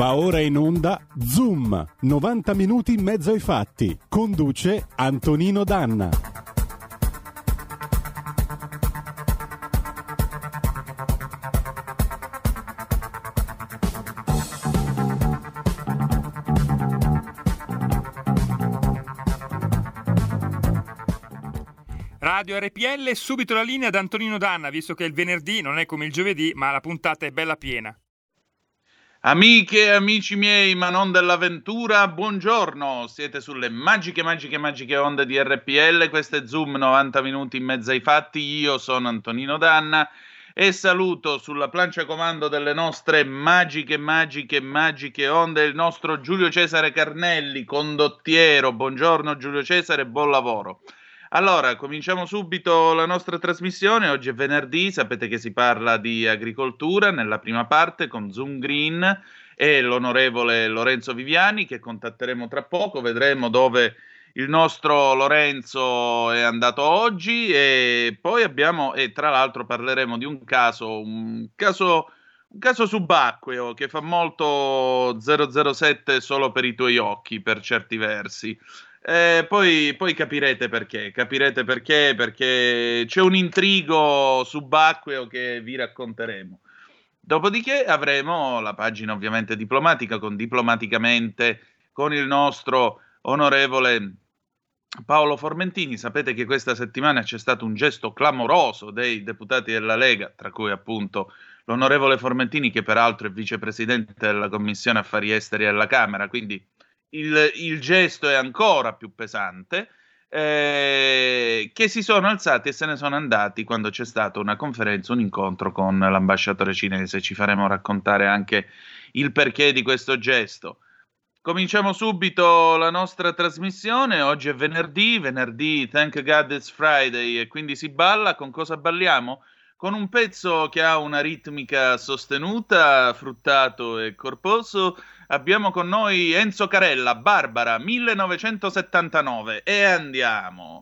Va ora in onda Zoom, 90 minuti in mezzo ai fatti. Conduce Antonino Danna. Radio RPL, subito la linea ad Antonino Danna, visto che il venerdì non è come il giovedì, ma la puntata è bella piena. Amiche e amici miei, ma non dell'avventura, buongiorno. Siete sulle magiche, magiche, magiche onde di RPL. Questo è Zoom 90 minuti in mezzo ai fatti. Io sono Antonino Danna e saluto sulla plancia comando delle nostre magiche, magiche, magiche onde il nostro Giulio Cesare Carnelli, condottiero. Buongiorno Giulio Cesare, buon lavoro. Allora, cominciamo subito la nostra trasmissione. Oggi è venerdì, sapete che si parla di agricoltura nella prima parte con Zoom Green e l'onorevole Lorenzo Viviani che contatteremo tra poco. Vedremo dove il nostro Lorenzo è andato oggi e poi abbiamo, e tra l'altro parleremo di un caso, un caso, un caso subacqueo che fa molto 007 solo per i tuoi occhi per certi versi. Eh, poi, poi, capirete perché, capirete perché, perché c'è un intrigo subacqueo che vi racconteremo. Dopodiché avremo la pagina ovviamente diplomatica con diplomaticamente con il nostro onorevole Paolo Formentini. Sapete che questa settimana c'è stato un gesto clamoroso dei deputati della Lega, tra cui appunto l'onorevole Formentini, che peraltro è vicepresidente della Commissione Affari Esteri alla Camera, quindi il, il gesto è ancora più pesante, eh, che si sono alzati e se ne sono andati quando c'è stata una conferenza, un incontro con l'ambasciatore cinese. Ci faremo raccontare anche il perché di questo gesto. Cominciamo subito la nostra trasmissione. Oggi è venerdì, venerdì, thank God it's Friday, e quindi si balla. Con cosa balliamo? Con un pezzo che ha una ritmica sostenuta, fruttato e corposo abbiamo con noi Enzo Carella, Barbara, 1979 e andiamo.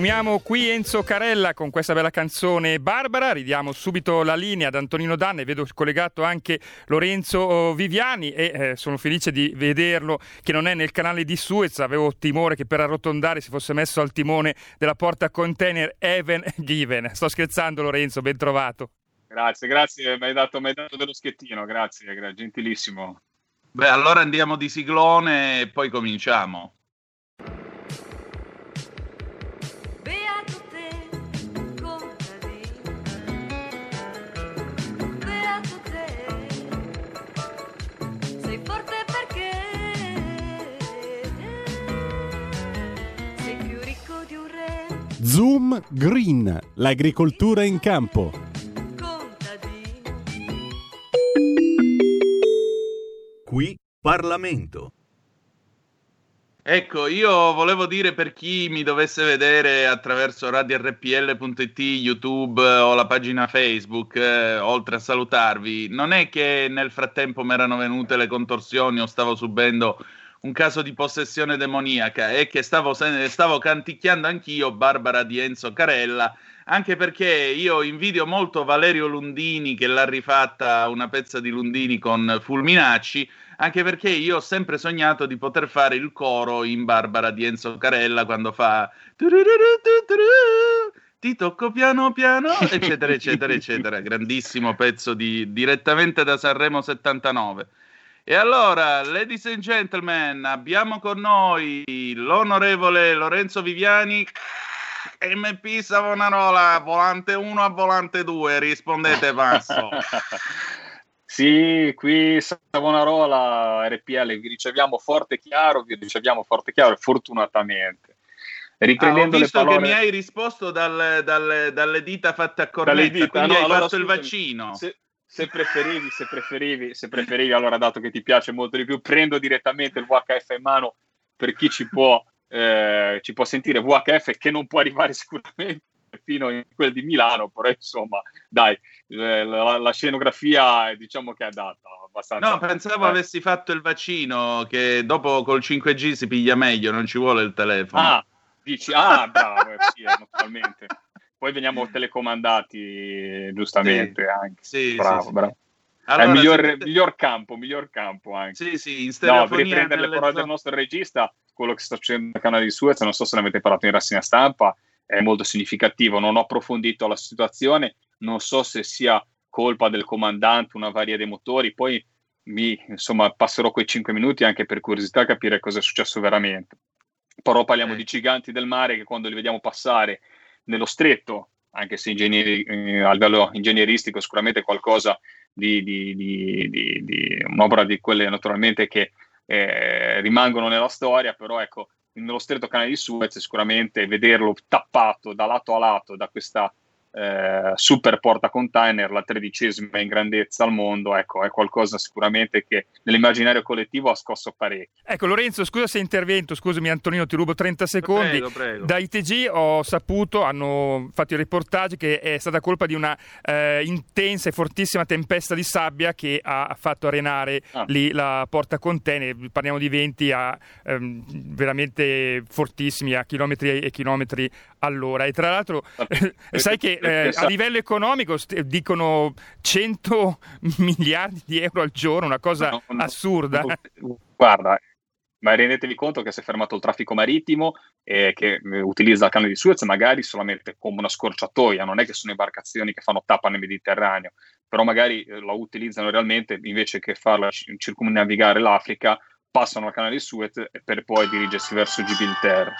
Sfumiamo qui Enzo Carella con questa bella canzone Barbara, ridiamo subito la linea ad Antonino Danne, vedo collegato anche Lorenzo Viviani e eh, sono felice di vederlo che non è nel canale di Suez, avevo timore che per arrotondare si fosse messo al timone della porta container Even Given. Sto scherzando Lorenzo, ben trovato. Grazie, grazie, mi hai dato, mi hai dato dello schettino, grazie, gentilissimo. Beh, allora andiamo di siglone e poi cominciamo. Zoom Green, l'agricoltura in campo. Qui Parlamento. Ecco, io volevo dire per chi mi dovesse vedere attraverso radiorpl.it, YouTube o la pagina Facebook, eh, oltre a salutarvi, non è che nel frattempo mi erano venute le contorsioni o stavo subendo un caso di possessione demoniaca e che stavo, stavo canticchiando anch'io Barbara di Enzo Carella, anche perché io invidio molto Valerio Lundini che l'ha rifatta una pezza di Lundini con Fulminacci, anche perché io ho sempre sognato di poter fare il coro in Barbara di Enzo Carella quando fa ti tocco piano piano, eccetera, eccetera, eccetera. Grandissimo pezzo di, direttamente da Sanremo 79. E allora, ladies and gentlemen, abbiamo con noi l'onorevole Lorenzo Viviani, MP Savonarola, volante 1 a volante 2, rispondete passo. sì, qui Savonarola, RPL, vi riceviamo forte e chiaro, vi riceviamo forte e chiaro, fortunatamente. Riprendendo ah, ho visto parole... che mi hai risposto dal, dal, dalle dita fatte a cornetta, dita, quindi no, hai allora, fatto scusami, il vaccino. Se, se preferivi, se preferivi, se preferivi, allora dato che ti piace molto di più, prendo direttamente il VHF in mano per chi ci può, eh, ci può sentire VHF che non può arrivare sicuramente fino in quel di Milano, però insomma, dai, eh, la, la, scenografia diciamo che è adatta abbastanza. No, pensavo eh. avessi fatto il vaccino che dopo col 5G si piglia meglio, non ci vuole il telefono. Ah, dici, ah, bravo, eh, sì, naturalmente poi veniamo telecomandati giustamente sì, anche. Sì, bravo, sì, bravo. Allora, è il miglior, se... miglior, campo, miglior campo anche. Sì, sì, in No, per riprendere le parole del nostro regista, quello che sta succedendo nel canale di Suez, non so se ne avete parlato in rassegna stampa, è molto significativo. Non ho approfondito la situazione, non so se sia colpa del comandante, una varia dei motori, poi mi, insomma, passerò quei 5 minuti anche per curiosità capire cosa è successo veramente. Però parliamo eh. di giganti del mare che quando li vediamo passare nello stretto, anche se ingegneri, eh, a livello ingegneristico sicuramente qualcosa di, di, di, di, un'opera di quelle naturalmente che eh, rimangono nella storia, però ecco, nello stretto canale di Suez sicuramente vederlo tappato da lato a lato da questa eh, super porta container, la tredicesima in grandezza al mondo, ecco, è qualcosa sicuramente che nell'immaginario collettivo ha scosso parecchio. Ecco Lorenzo, scusa se intervento, scusami Antonino, ti rubo 30 secondi. Prego, prego. Da ITG ho saputo, hanno fatto i reportage che è stata colpa di una eh, intensa e fortissima tempesta di sabbia che ha fatto arenare ah. lì la porta container, parliamo di venti a, ehm, veramente fortissimi a chilometri e chilometri all'ora e tra l'altro sai che eh, a livello economico st- dicono 100 miliardi di euro al giorno, una cosa no, no, assurda. No, guarda, ma rendetevi conto che si è fermato il traffico marittimo e che eh, utilizza il canale di Suez magari solamente come una scorciatoia, non è che sono imbarcazioni che fanno tappa nel Mediterraneo, però magari eh, lo utilizzano realmente invece che farla circumnavigare l'Africa, passano al canale di Suez per poi dirigersi verso Gibilterra.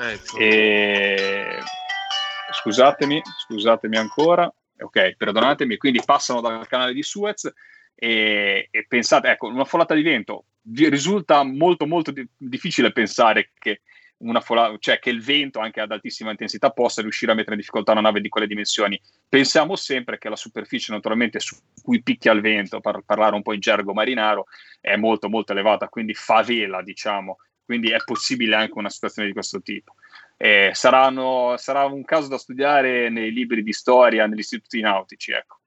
Ecco. E scusatemi, scusatemi ancora, ok, perdonatemi, quindi passano dal canale di Suez e, e pensate, ecco, una folata di vento, risulta molto molto di- difficile pensare che fola- cioè che il vento anche ad altissima intensità possa riuscire a mettere in difficoltà una nave di quelle dimensioni. Pensiamo sempre che la superficie naturalmente su cui picchia il vento, per parlare un po' in gergo marinaro, è molto molto elevata, quindi fa vela, diciamo, quindi è possibile anche una situazione di questo tipo eh, saranno, sarà un caso da studiare nei libri di storia, negli istituti nautici. Ecco.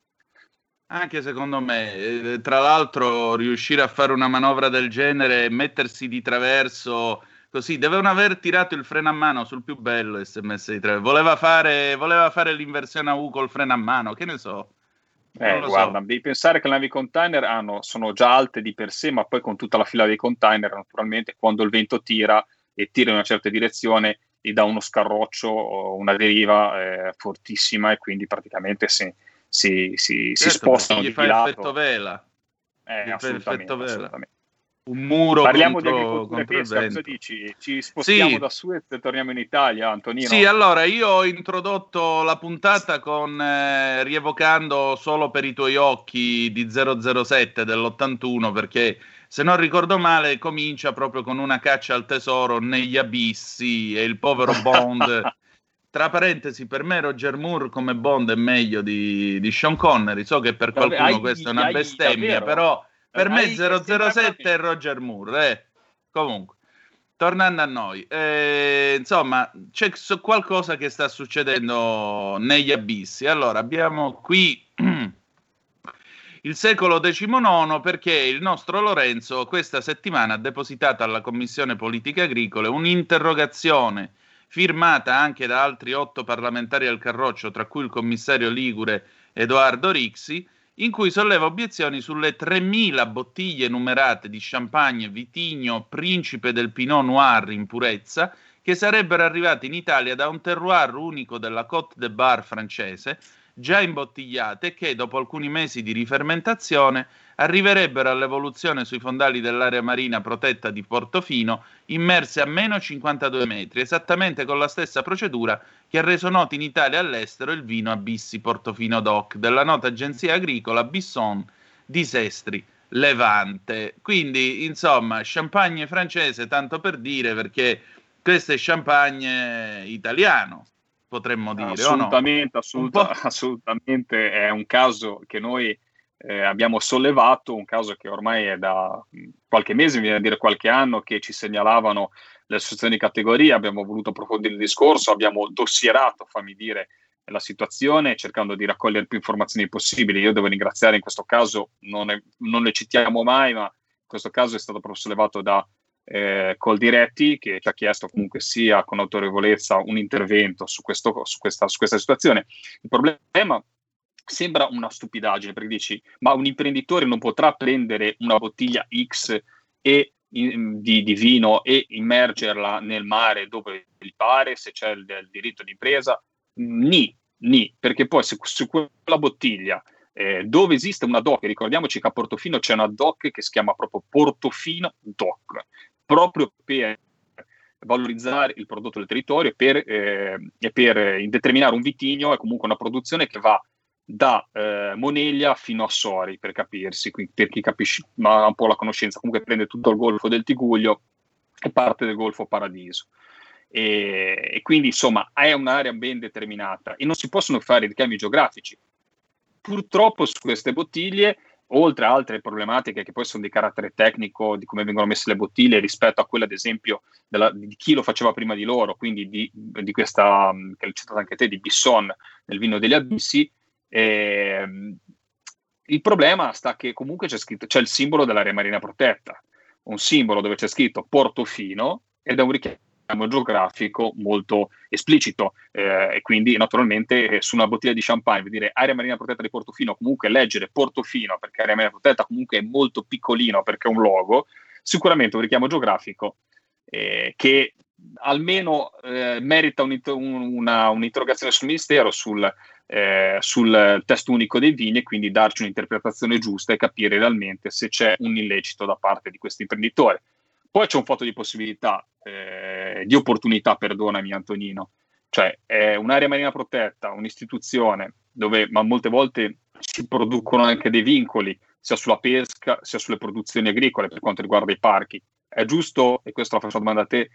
Anche secondo me, eh, tra l'altro, riuscire a fare una manovra del genere, mettersi di traverso Così dovevano aver tirato il freno a mano sul più bello SMS di tre. Voleva fare, voleva fare l'inversione a U col freno a mano, che ne so. Eh, guarda, so. devi pensare che le navi container hanno, sono già alte di per sé, ma poi con tutta la fila dei container, naturalmente, quando il vento tira e tira in una certa direzione, gli dà uno scarroccio o una deriva eh, fortissima e quindi praticamente si, si, si, certo, si spostano gli di fa lato. Eh, gli fa effetto vela. assolutamente. Un muro Parliamo contro, di agricoltura pesca, cosa dici? Ci spostiamo Sì. da Suez e torniamo in Italia, Antonino? Sì, allora io ho introdotto la puntata con eh, rievocando solo per i tuoi occhi di 007 dell'81 perché se non ricordo male comincia proprio con una caccia al tesoro negli abissi e il povero Bond tra parentesi per me Roger Moore come Bond è meglio di, di Sean Connery so che per qualcuno questa è una bestemmia davvero? però per me Hai- sembra 007 proprio- è Roger Moore eh. comunque tornando a noi, eh, insomma, c'è qualcosa che sta succedendo negli abissi. Allora, abbiamo qui il secolo XIX perché il nostro Lorenzo questa settimana ha depositato alla Commissione Politiche Agricole un'interrogazione firmata anche da altri otto parlamentari al Carroccio, tra cui il commissario Ligure Edoardo Rixi, in cui solleva obiezioni sulle 3.000 bottiglie numerate di champagne Vitigno Principe del Pinot Noir in purezza che sarebbero arrivate in Italia da un terroir unico della Côte de Bar francese, già imbottigliate che dopo alcuni mesi di rifermentazione arriverebbero all'evoluzione sui fondali dell'area marina protetta di Portofino immerse a meno 52 metri, esattamente con la stessa procedura che ha reso noto in Italia e all'estero il vino Abissi Portofino DOC della nota agenzia agricola Bisson di Sestri Levante. Quindi, insomma, champagne francese, tanto per dire, perché questo è champagne italiano, potremmo dire, o no? assolutamente, assoluta- assolutamente è un caso che noi eh, abbiamo sollevato, un caso che ormai è da mh, qualche mese, mi viene a dire qualche anno, che ci segnalavano le associazioni di categoria, abbiamo voluto approfondire il discorso, abbiamo dossierato, fammi dire, la situazione cercando di raccogliere più informazioni possibili. Io devo ringraziare in questo caso, non, è- non le citiamo mai, ma in questo caso è stato proprio sollevato da eh, Coldiretti che ci ha chiesto comunque sia con autorevolezza un intervento su, questo, su, questa, su questa situazione. Il problema sembra una stupidaggine perché dici ma un imprenditore non potrà prendere una bottiglia X e, in- di, di vino e immergerla nel mare dove gli pare se c'è il, il diritto d'impresa? Ni, ni perché poi se su quella bottiglia eh, dove esiste una DOC, ricordiamoci che a Portofino c'è una DOC che si chiama proprio Portofino DOC, proprio per valorizzare il prodotto del territorio e per, eh, e per eh, determinare un vitigno è comunque una produzione che va da eh, Moneglia fino a Sori, per capirsi, qui- per chi capisce, ma ha un po' la conoscenza, comunque prende tutto il golfo del Tiguglio e parte del golfo Paradiso. E, e quindi insomma è un'area ben determinata e non si possono fare ricami geografici. Purtroppo su queste bottiglie, oltre a altre problematiche che poi sono di carattere tecnico, di come vengono messe le bottiglie rispetto a quelle ad esempio della- di chi lo faceva prima di loro, quindi di, di questa, che hai citato anche te, di Bisson nel vino degli abissi, ehm, il problema sta che comunque c'è scritto, c'è il simbolo dell'area marina protetta, un simbolo dove c'è scritto Portofino ed è un richiamo geografico molto esplicito. Eh, e quindi naturalmente eh, su una bottiglia di champagne dire area marina protetta di Portofino comunque leggere Portofino perché area marina protetta comunque è molto piccolino perché è un logo sicuramente un richiamo geografico eh, che almeno eh, merita un- una- un'interrogazione sul Ministero sul, eh, sul testo unico dei vini e quindi darci un'interpretazione giusta e capire realmente se c'è un illecito da parte di questo imprenditore. Poi c'è un fatto di possibilità, eh, di opportunità, perdonami Antonino, cioè è un'area marina protetta, un'istituzione dove ma molte volte si producono anche dei vincoli sia sulla pesca sia sulle produzioni agricole per quanto riguarda i parchi. È giusto, e questo la faccio domanda a te,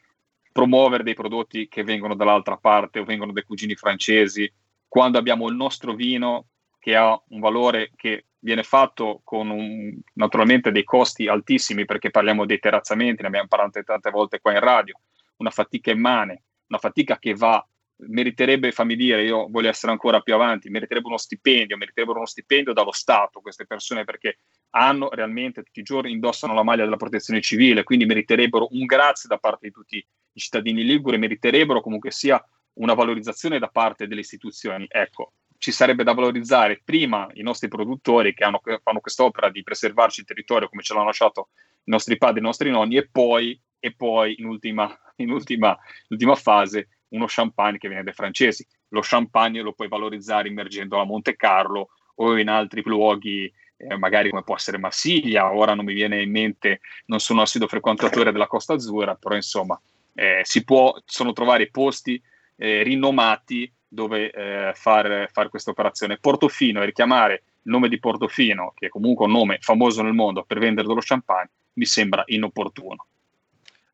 promuovere dei prodotti che vengono dall'altra parte o vengono dai cugini francesi quando abbiamo il nostro vino che ha un valore che viene fatto con un- naturalmente dei costi altissimi perché parliamo dei terrazzamenti, ne abbiamo parlato tante volte qua in radio, una fatica immane, una fatica che va meriterebbe, fammi dire, io voglio essere ancora più avanti, meriterebbe uno stipendio, meriterebbero uno stipendio dallo Stato queste persone perché hanno realmente tutti i giorni indossano la maglia della protezione civile, quindi meriterebbero un grazie da parte di tutti i cittadini liguri, meriterebbero comunque sia una valorizzazione da parte delle istituzioni. Ecco, ci sarebbe da valorizzare prima i nostri produttori che hanno, fanno quest'opera di preservarci il territorio come ce l'hanno lasciato i nostri padri i nostri nonni e poi, e poi in, ultima, in, ultima, ultima fase uno champagne che viene dai francesi. Lo champagne lo puoi valorizzare immergendo a Monte Carlo o in altri luoghi, eh, magari come può essere Marsiglia. Ora non mi viene in mente, non sono assiduo frequentatore della Costa Azzurra, però insomma eh, si può, sono trovare posti eh, rinomati dove eh, fare, fare questa operazione. Portofino e richiamare il nome di Portofino, che è comunque un nome famoso nel mondo per vendere dello champagne, mi sembra inopportuno.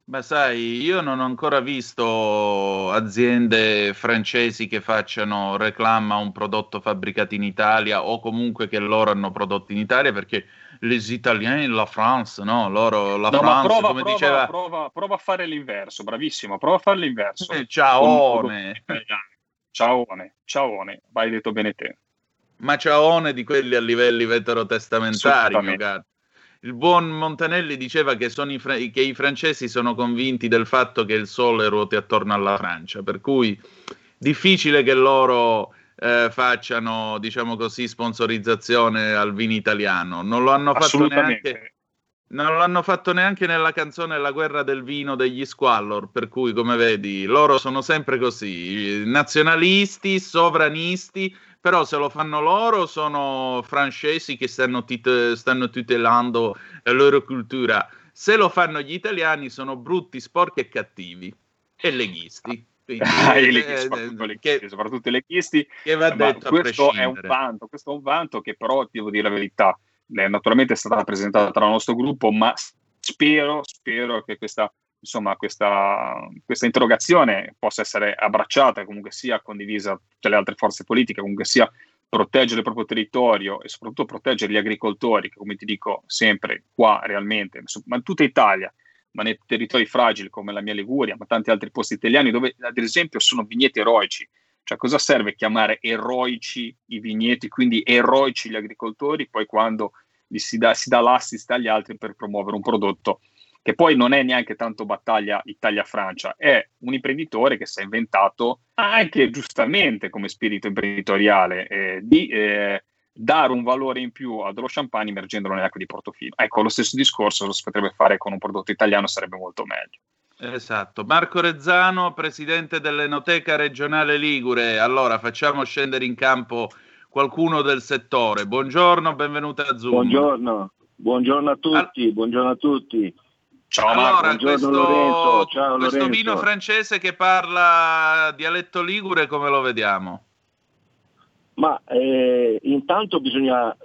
Beh, sai, io non ho ancora visto aziende francesi che facciano reclama un prodotto fabbricato in Italia o comunque che loro hanno prodotto in Italia perché les Italiens, la France, no? Loro, la no, France, prova, come prova, diceva... Prova, prova, a fare l'inverso, bravissimo, prova a fare l'inverso. Eh, ciaone! Ciaone, ciaone, vai detto bene te. Ma ciaone di quelli a livelli veterotestamentari, mio gatto il buon Montanelli diceva che, i, fra- che i francesi sono convinti del fatto che il sole ruoti attorno alla Francia, per cui difficile che loro eh, facciano, diciamo così, sponsorizzazione al vino italiano. Non lo hanno fatto neanche. Non l'hanno fatto neanche nella canzone La guerra del vino degli Squallor, per cui, come vedi, loro sono sempre così, nazionalisti, sovranisti, però se lo fanno loro sono francesi che stanno, tit- stanno tutelando la loro cultura. Se lo fanno gli italiani sono brutti, sporchi e cattivi e leghisti. Quindi, ah, eh, leghisti, eh, soprattutto, leghisti, che, soprattutto leghisti. Che va detto questo è un vanto, questo è un vanto che però devo dire la verità, naturalmente è stata presentata dal nostro gruppo, ma spero, spero che questa insomma, questa, questa, interrogazione possa essere abbracciata, comunque sia condivisa da tutte le altre forze politiche, comunque sia proteggere il proprio territorio e soprattutto proteggere gli agricoltori, che come ti dico sempre qua realmente, ma in tutta Italia, ma nei territori fragili come la mia Liguria, ma tanti altri posti italiani dove ad esempio sono vigneti eroici. Cioè cosa serve chiamare eroici i vigneti, quindi eroici gli agricoltori, poi quando si dà, si dà l'assist agli altri per promuovere un prodotto che poi non è neanche tanto battaglia Italia-Francia, è un imprenditore che si è inventato anche giustamente come spirito imprenditoriale eh, di eh, dare un valore in più ad dello champagne immergendolo nell'acqua di Portofino. Ecco, lo stesso discorso lo si potrebbe fare con un prodotto italiano, sarebbe molto meglio. Esatto. Marco Rezzano, presidente dell'Enoteca regionale Ligure. Allora, facciamo scendere in campo qualcuno del settore. Buongiorno, benvenuta a Zoom. Buongiorno, buongiorno a tutti, All... buongiorno a tutti. Ciao allora, questo, Lorenzo. Ciao, questo Lorenzo. vino francese che parla dialetto ligure, come lo vediamo? Ma eh, intanto bisogna,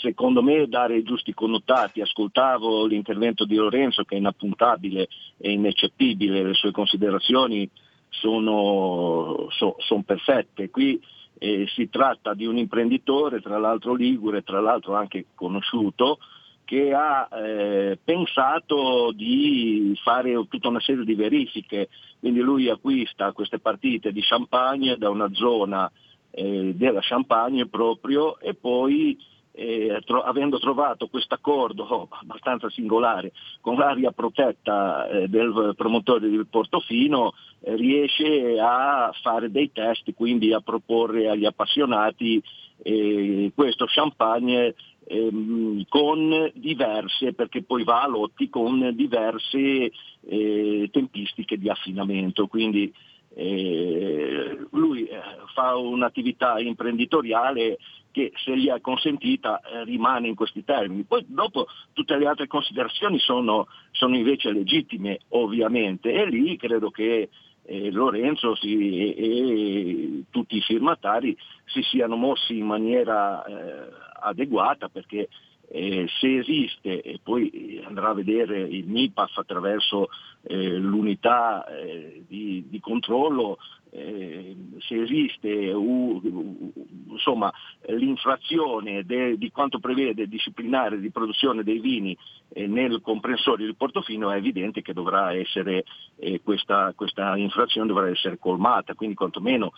secondo me, dare i giusti connotati. Ascoltavo l'intervento di Lorenzo che è inappuntabile e ineccepibile, le sue considerazioni sono, so, sono perfette. Qui eh, si tratta di un imprenditore, tra l'altro ligure, tra l'altro anche conosciuto, che ha eh, pensato di fare tutta una serie di verifiche, quindi lui acquista queste partite di champagne da una zona eh, della Champagne proprio e poi eh, tro- avendo trovato questo accordo abbastanza singolare con l'area protetta eh, del promotore del Portofino, eh, riesce a fare dei test, quindi a proporre agli appassionati eh, questo champagne ehm, con diverse, perché poi va a lotti con diverse eh, tempistiche di affinamento. Quindi eh, lui fa un'attività imprenditoriale che se gli è consentita eh, rimane in questi termini. Poi dopo tutte le altre considerazioni sono, sono invece legittime ovviamente e lì credo che eh, Lorenzo si, e, e, tutti i firmatari si siano mossi in maniera eh, adeguata perché eh, se esiste, e poi andrà a vedere il MIPAF attraverso eh, l'unità eh, di, di, controllo, eh, se esiste uh, uh, insomma, l'infrazione de, di quanto prevede disciplinare di produzione dei vini eh, nel comprensore del portofino è evidente che dovrà essere, eh, questa, questa, infrazione dovrà essere colmata, quindi quantomeno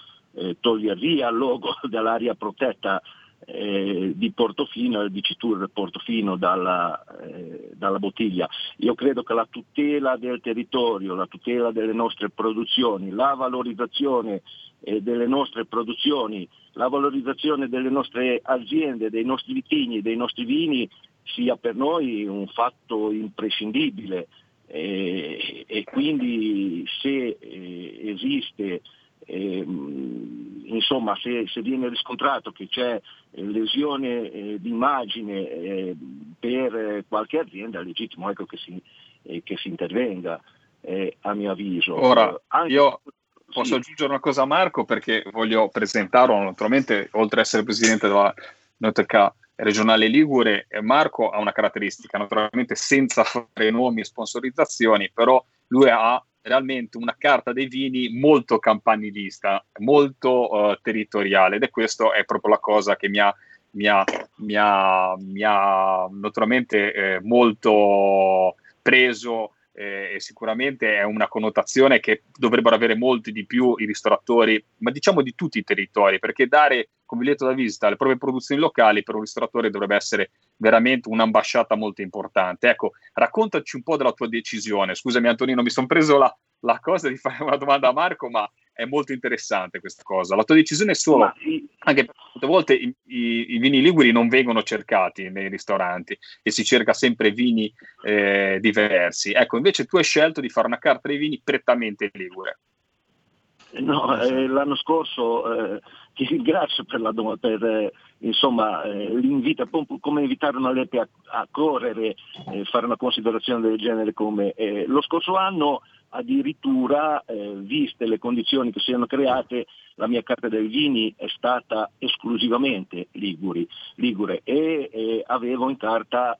togliere via il logo dall'area protetta eh, di Portofino, il diciture Portofino dalla, eh, dalla, bottiglia. Io credo che la tutela del territorio, la tutela delle nostre produzioni, la valorizzazione eh, delle nostre produzioni, la valorizzazione delle nostre aziende, dei nostri vitigni, dei nostri vini sia per noi un fatto imprescindibile e, e quindi se eh, esiste eh, insomma se, se, viene riscontrato che c'è eh, lesione eh, di immagine eh, per qualche azienda è legittimo ecco, che, si, eh, che, si, intervenga eh, a mio avviso. Ora, Anche... io posso sì. aggiungere una cosa a Marco perché voglio presentarlo naturalmente oltre ad essere presidente della Noteca regionale Ligure, Marco ha una caratteristica, naturalmente senza fare nomi e sponsorizzazioni, però lui ha realmente una carta dei vini molto campanilista, molto uh, territoriale. Ed è questo è proprio la cosa che mi ha, mi ha, mi ha, mi ha naturalmente eh, molto preso eh, e sicuramente è una connotazione che dovrebbero avere molti di più i ristoratori, ma diciamo di tutti i territori, perché dare come biglietto da visita alle proprie produzioni locali per un ristoratore dovrebbe essere veramente un'ambasciata molto importante. Ecco, raccontaci un po' della tua decisione. Scusami Antonino, mi sono preso la, la, cosa di fare una domanda a Marco, ma è molto interessante questa cosa. La tua decisione è solo, anche molte volte i, i, i, vini liguri non vengono cercati nei ristoranti e si cerca sempre vini eh, diversi. Ecco, invece tu hai scelto di fare una carta dei vini prettamente ligure. No, eh, l'anno scorso eh, ti ringrazio per, la, per eh, insomma, eh, l'invito, come invitare una lepre a, a correre, eh, fare una considerazione del genere come lo scorso anno addirittura, viste le condizioni che si erano create, la mia carta dei vini è stata esclusivamente Liguri, Ligure e avevo in carta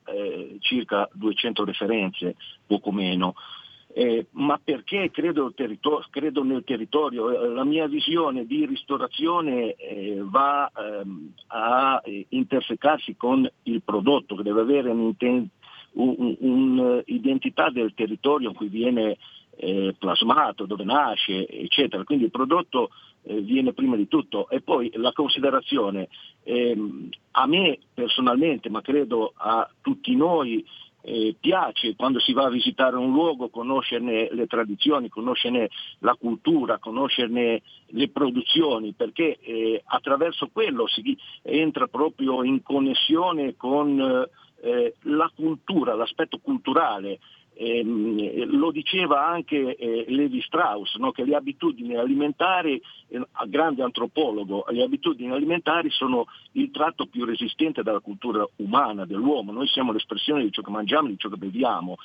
circa 200 referenze, poco meno. Eh, ma perché credo, territor- credo, nel territorio. Eh, la mia visione di ristorazione eh, va ehm, a intersecarsi con il prodotto, che deve avere un'identità un, un, del territorio in cui viene eh, plasmato, dove nasce, eccetera. Quindi il prodotto eh, viene prima di tutto. E poi la considerazione, ehm, a me personalmente, ma credo a tutti noi, eh, piace quando si va a visitare un luogo conoscerne le tradizioni, conoscerne la cultura, conoscerne le produzioni, perché eh, attraverso quello si entra proprio in connessione con eh, la cultura, l'aspetto culturale eh, lo diceva anche eh, Levi Strauss, no? che le abitudini alimentari, eh, grande antropologo, le abitudini alimentari sono il tratto più resistente della cultura umana, dell'uomo, noi siamo l'espressione di ciò che mangiamo di ciò che beviamo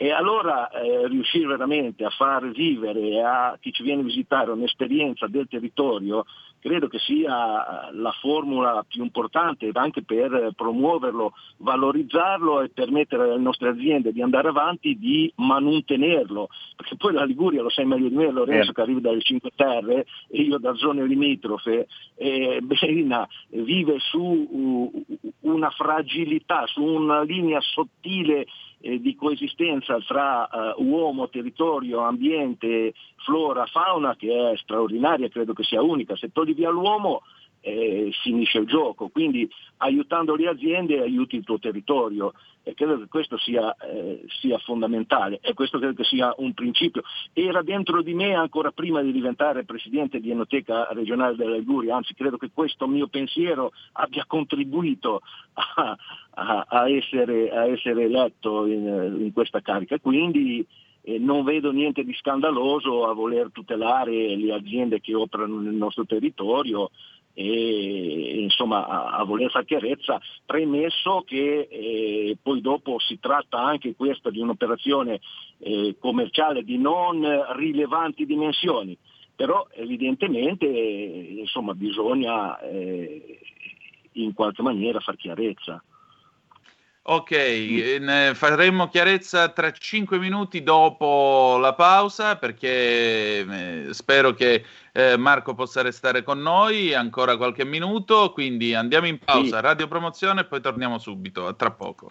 e allora eh, riuscire veramente a far vivere a chi ci viene a visitare un'esperienza del territorio credo che sia la formula più importante anche per promuoverlo, valorizzarlo e permettere alle nostre aziende di andare avanti, di mantenerlo, perché poi la Liguria lo sai meglio di me Lorenzo eh. che arriva dalle Cinque Terre e io da zone limitrofe, eh, Berina vive su uh, una fragilità, su una linea sottile eh, di coesistenza tra eh, uomo, territorio, ambiente, flora, fauna che è straordinaria, credo che sia unica. Se togli via l'uomo eh, finisce il gioco, quindi aiutando le aziende aiuti il tuo territorio e credo che questo sia, eh, sia, fondamentale e questo credo che sia un principio. Era dentro di me ancora prima di diventare presidente di Enoteca regionale della Liguria, anzi credo che questo mio pensiero abbia contribuito a, a, a, essere, a essere, eletto in, in questa carica. Quindi eh, non vedo niente di scandaloso a voler tutelare le aziende che operano nel nostro territorio e insomma a, a voler fare chiarezza, premesso che eh, poi dopo si tratta anche questa di un'operazione eh, commerciale di non rilevanti dimensioni, però evidentemente eh, insomma, bisogna eh, in qualche maniera far chiarezza. Ok, ne faremo chiarezza tra 5 minuti dopo la pausa perché eh, spero che eh, Marco possa restare con noi ancora qualche minuto, quindi andiamo in pausa, sì. radio promozione e poi torniamo subito, a tra poco.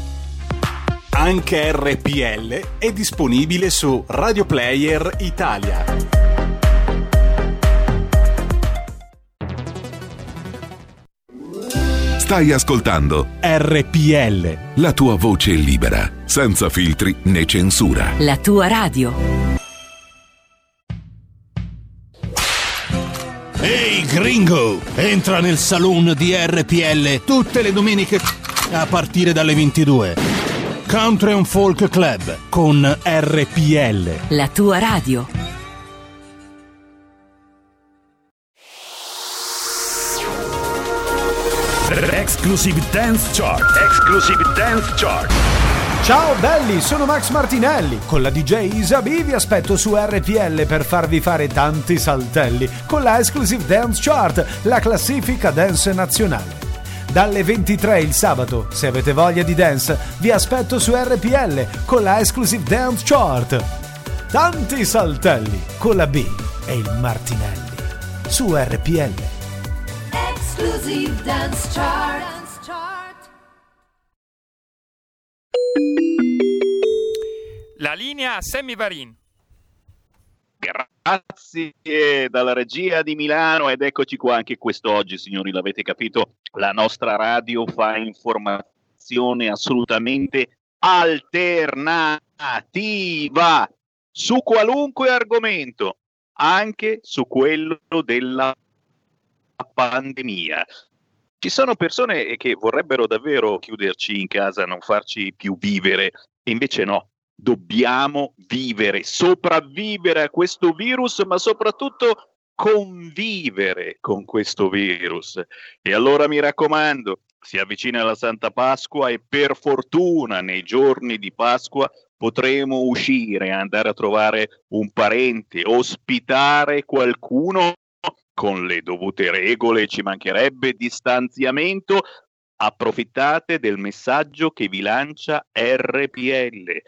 Anche RPL è disponibile su Radio Player Italia. Stai ascoltando RPL. La tua voce libera, senza filtri né censura. La tua radio. Ehi gringo, entra nel saloon di RPL tutte le domeniche a partire dalle 22. Country and Folk Club con RPL. La tua radio. Exclusive Dance Chart. Exclusive Dance Chart. Ciao belli, sono Max Martinelli. Con la DJ Isabi vi aspetto su RPL per farvi fare tanti saltelli con la Exclusive Dance Chart, la classifica dance nazionale dalle 23 il sabato. Se avete voglia di dance, vi aspetto su RPL con la Exclusive Dance Chart. Tanti saltelli con la B e il Martinelli su RPL. Exclusive Dance Chart. La linea Sammy Varin. Grazie dalla regia di Milano ed eccoci qua anche quest'oggi, signori, l'avete capito, la nostra radio fa informazione assolutamente alternativa su qualunque argomento, anche su quello della pandemia. Ci sono persone che vorrebbero davvero chiuderci in casa, non farci più vivere, e invece no, dobbiamo vivere, sopravvivere a questo virus, ma soprattutto convivere con questo virus. E allora mi raccomando, si avvicina la Santa Pasqua e per fortuna nei giorni di Pasqua potremo uscire, andare a trovare un parente, ospitare qualcuno con le dovute regole, ci mancherebbe distanziamento. Approfittate del messaggio che vi lancia RPL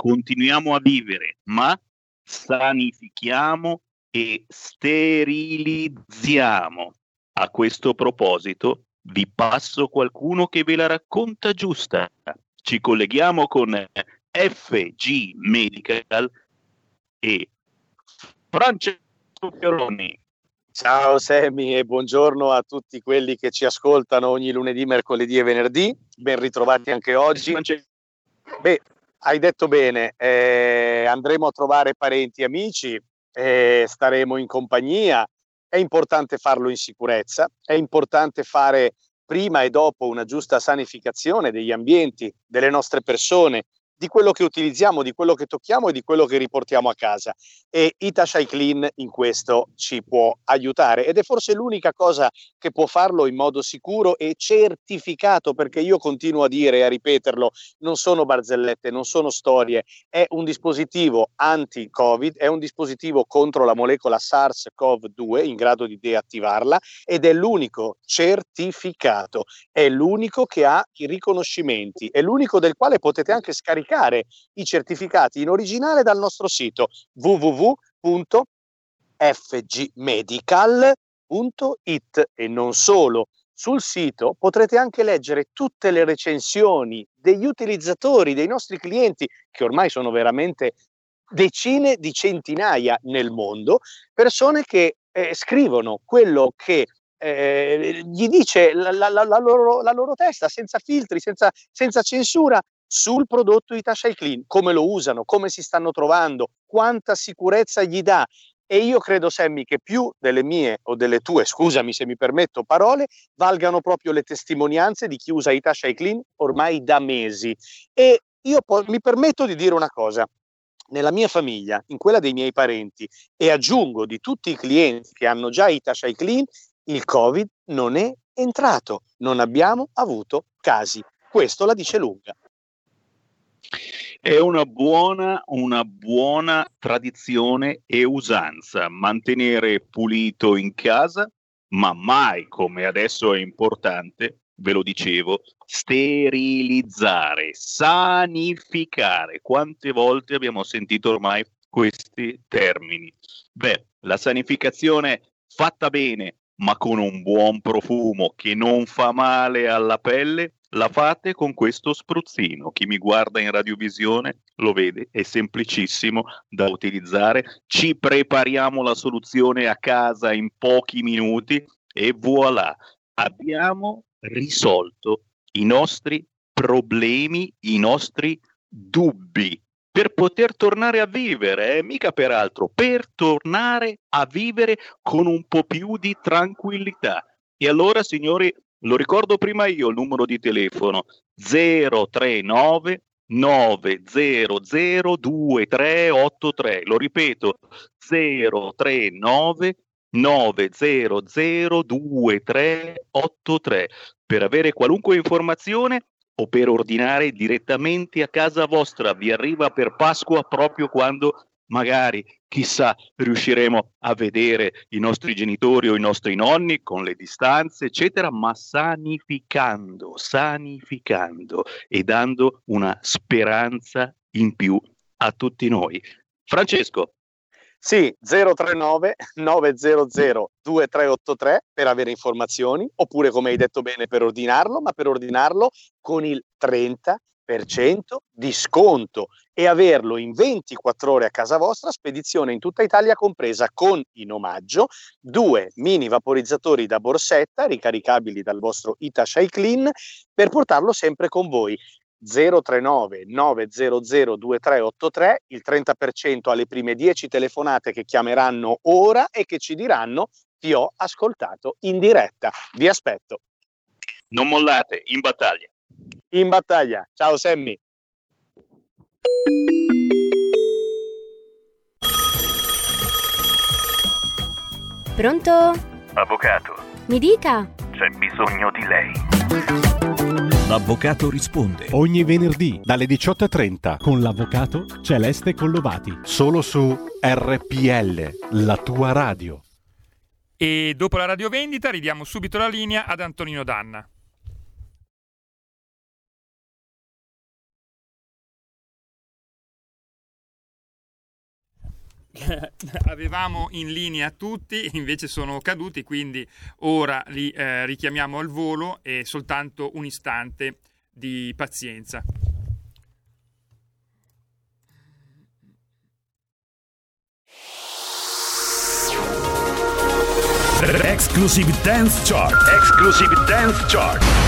continuiamo a vivere, ma sanifichiamo e sterilizziamo. A questo proposito vi passo qualcuno che ve la racconta giusta. Ci colleghiamo con FG Medical e Francesco Fioroni. Ciao Semi e buongiorno a tutti quelli che ci ascoltano ogni lunedì, mercoledì e venerdì. Ben ritrovati anche oggi. Beh, hai detto bene, eh, andremo a trovare parenti e amici, eh, staremo in compagnia, è importante farlo in sicurezza, è importante fare prima e dopo una giusta sanificazione degli ambienti, delle nostre persone, di quello che utilizziamo, di quello che tocchiamo e di quello che riportiamo a casa. E Itashai Clean in questo ci può aiutare ed è forse l'unica cosa che può farlo in modo sicuro e certificato, perché io continuo a dire e a ripeterlo, non sono barzellette, non sono storie, è un dispositivo anti-Covid, è un dispositivo contro la molecola SARS-CoV-2 in grado di deattivarla ed è l'unico certificato, è l'unico che ha i riconoscimenti, è l'unico del quale potete anche scaricare scaricare i certificati in originale dal nostro sito www.fgmedical.it e non solo. Sul sito potrete anche leggere tutte le recensioni degli utilizzatori, dei nostri clienti, che ormai sono veramente decine di centinaia nel mondo, persone che eh, scrivono quello che eh, gli dice la, la, la, loro, la, loro, testa, senza filtri, senza, senza censura, sul prodotto Itasha Clean, come lo usano, come si stanno trovando, quanta sicurezza gli dà. E io credo, Sammy, che più delle mie o delle tue, scusami se mi permetto, parole, valgano proprio le testimonianze di chi usa Ita Clean ormai da mesi. E io po- mi permetto di dire una cosa. Nella mia famiglia, in quella dei miei parenti e aggiungo di tutti i clienti che hanno già Ita Clean, il Covid non è entrato, non abbiamo avuto casi. Questo la dice lunga. È una buona, una buona tradizione e usanza mantenere pulito in casa, ma mai come adesso è importante, ve lo dicevo, sterilizzare, sanificare. Quante volte abbiamo sentito ormai questi termini? Beh, la sanificazione fatta bene, ma con un buon profumo che non fa male alla pelle, la fate con questo spruzzino. Chi mi guarda in radiovisione lo vede, è semplicissimo da utilizzare. Ci prepariamo la soluzione a casa in pochi minuti e voilà, abbiamo risolto i nostri problemi, i nostri dubbi per poter tornare a vivere, eh? mica per altro, per tornare a vivere con un po' più di tranquillità. E allora, signori, lo ricordo prima io il numero di telefono 039 900 2383. Lo ripeto 039 900 2383 per avere qualunque informazione o per ordinare direttamente a casa vostra. Vi arriva per Pasqua proprio quando magari, chissà, riusciremo a vedere i nostri genitori o i nostri nonni con le distanze, eccetera, ma sanificando, sanificando e dando una speranza in più a tutti noi. Francesco, sì, 039 900 2383 per avere informazioni, oppure come hai detto bene per ordinarlo, ma per ordinarlo con il 30% di sconto e averlo in 24 ore a casa vostra, spedizione in tutta Italia compresa con in omaggio due mini vaporizzatori da borsetta ricaricabili dal vostro Ita Clean per portarlo sempre con voi. 039 900 2383, il 30% alle prime 10 telefonate che chiameranno ora e che ci diranno ti ho ascoltato in diretta. Vi aspetto. Non mollate, in battaglia. In battaglia. Ciao Sammy. Pronto? Avvocato. Mi dica. C'è bisogno di lei. L'avvocato risponde ogni venerdì dalle 18.30 con l'avvocato Celeste Collovati, solo su RPL, la tua radio. E dopo la radiovendita ridiamo subito la linea ad Antonino Danna. avevamo in linea tutti, invece sono caduti, quindi ora li eh, richiamiamo al volo e soltanto un istante di pazienza. Exclusive Dance Chart. Exclusive Dance Chart.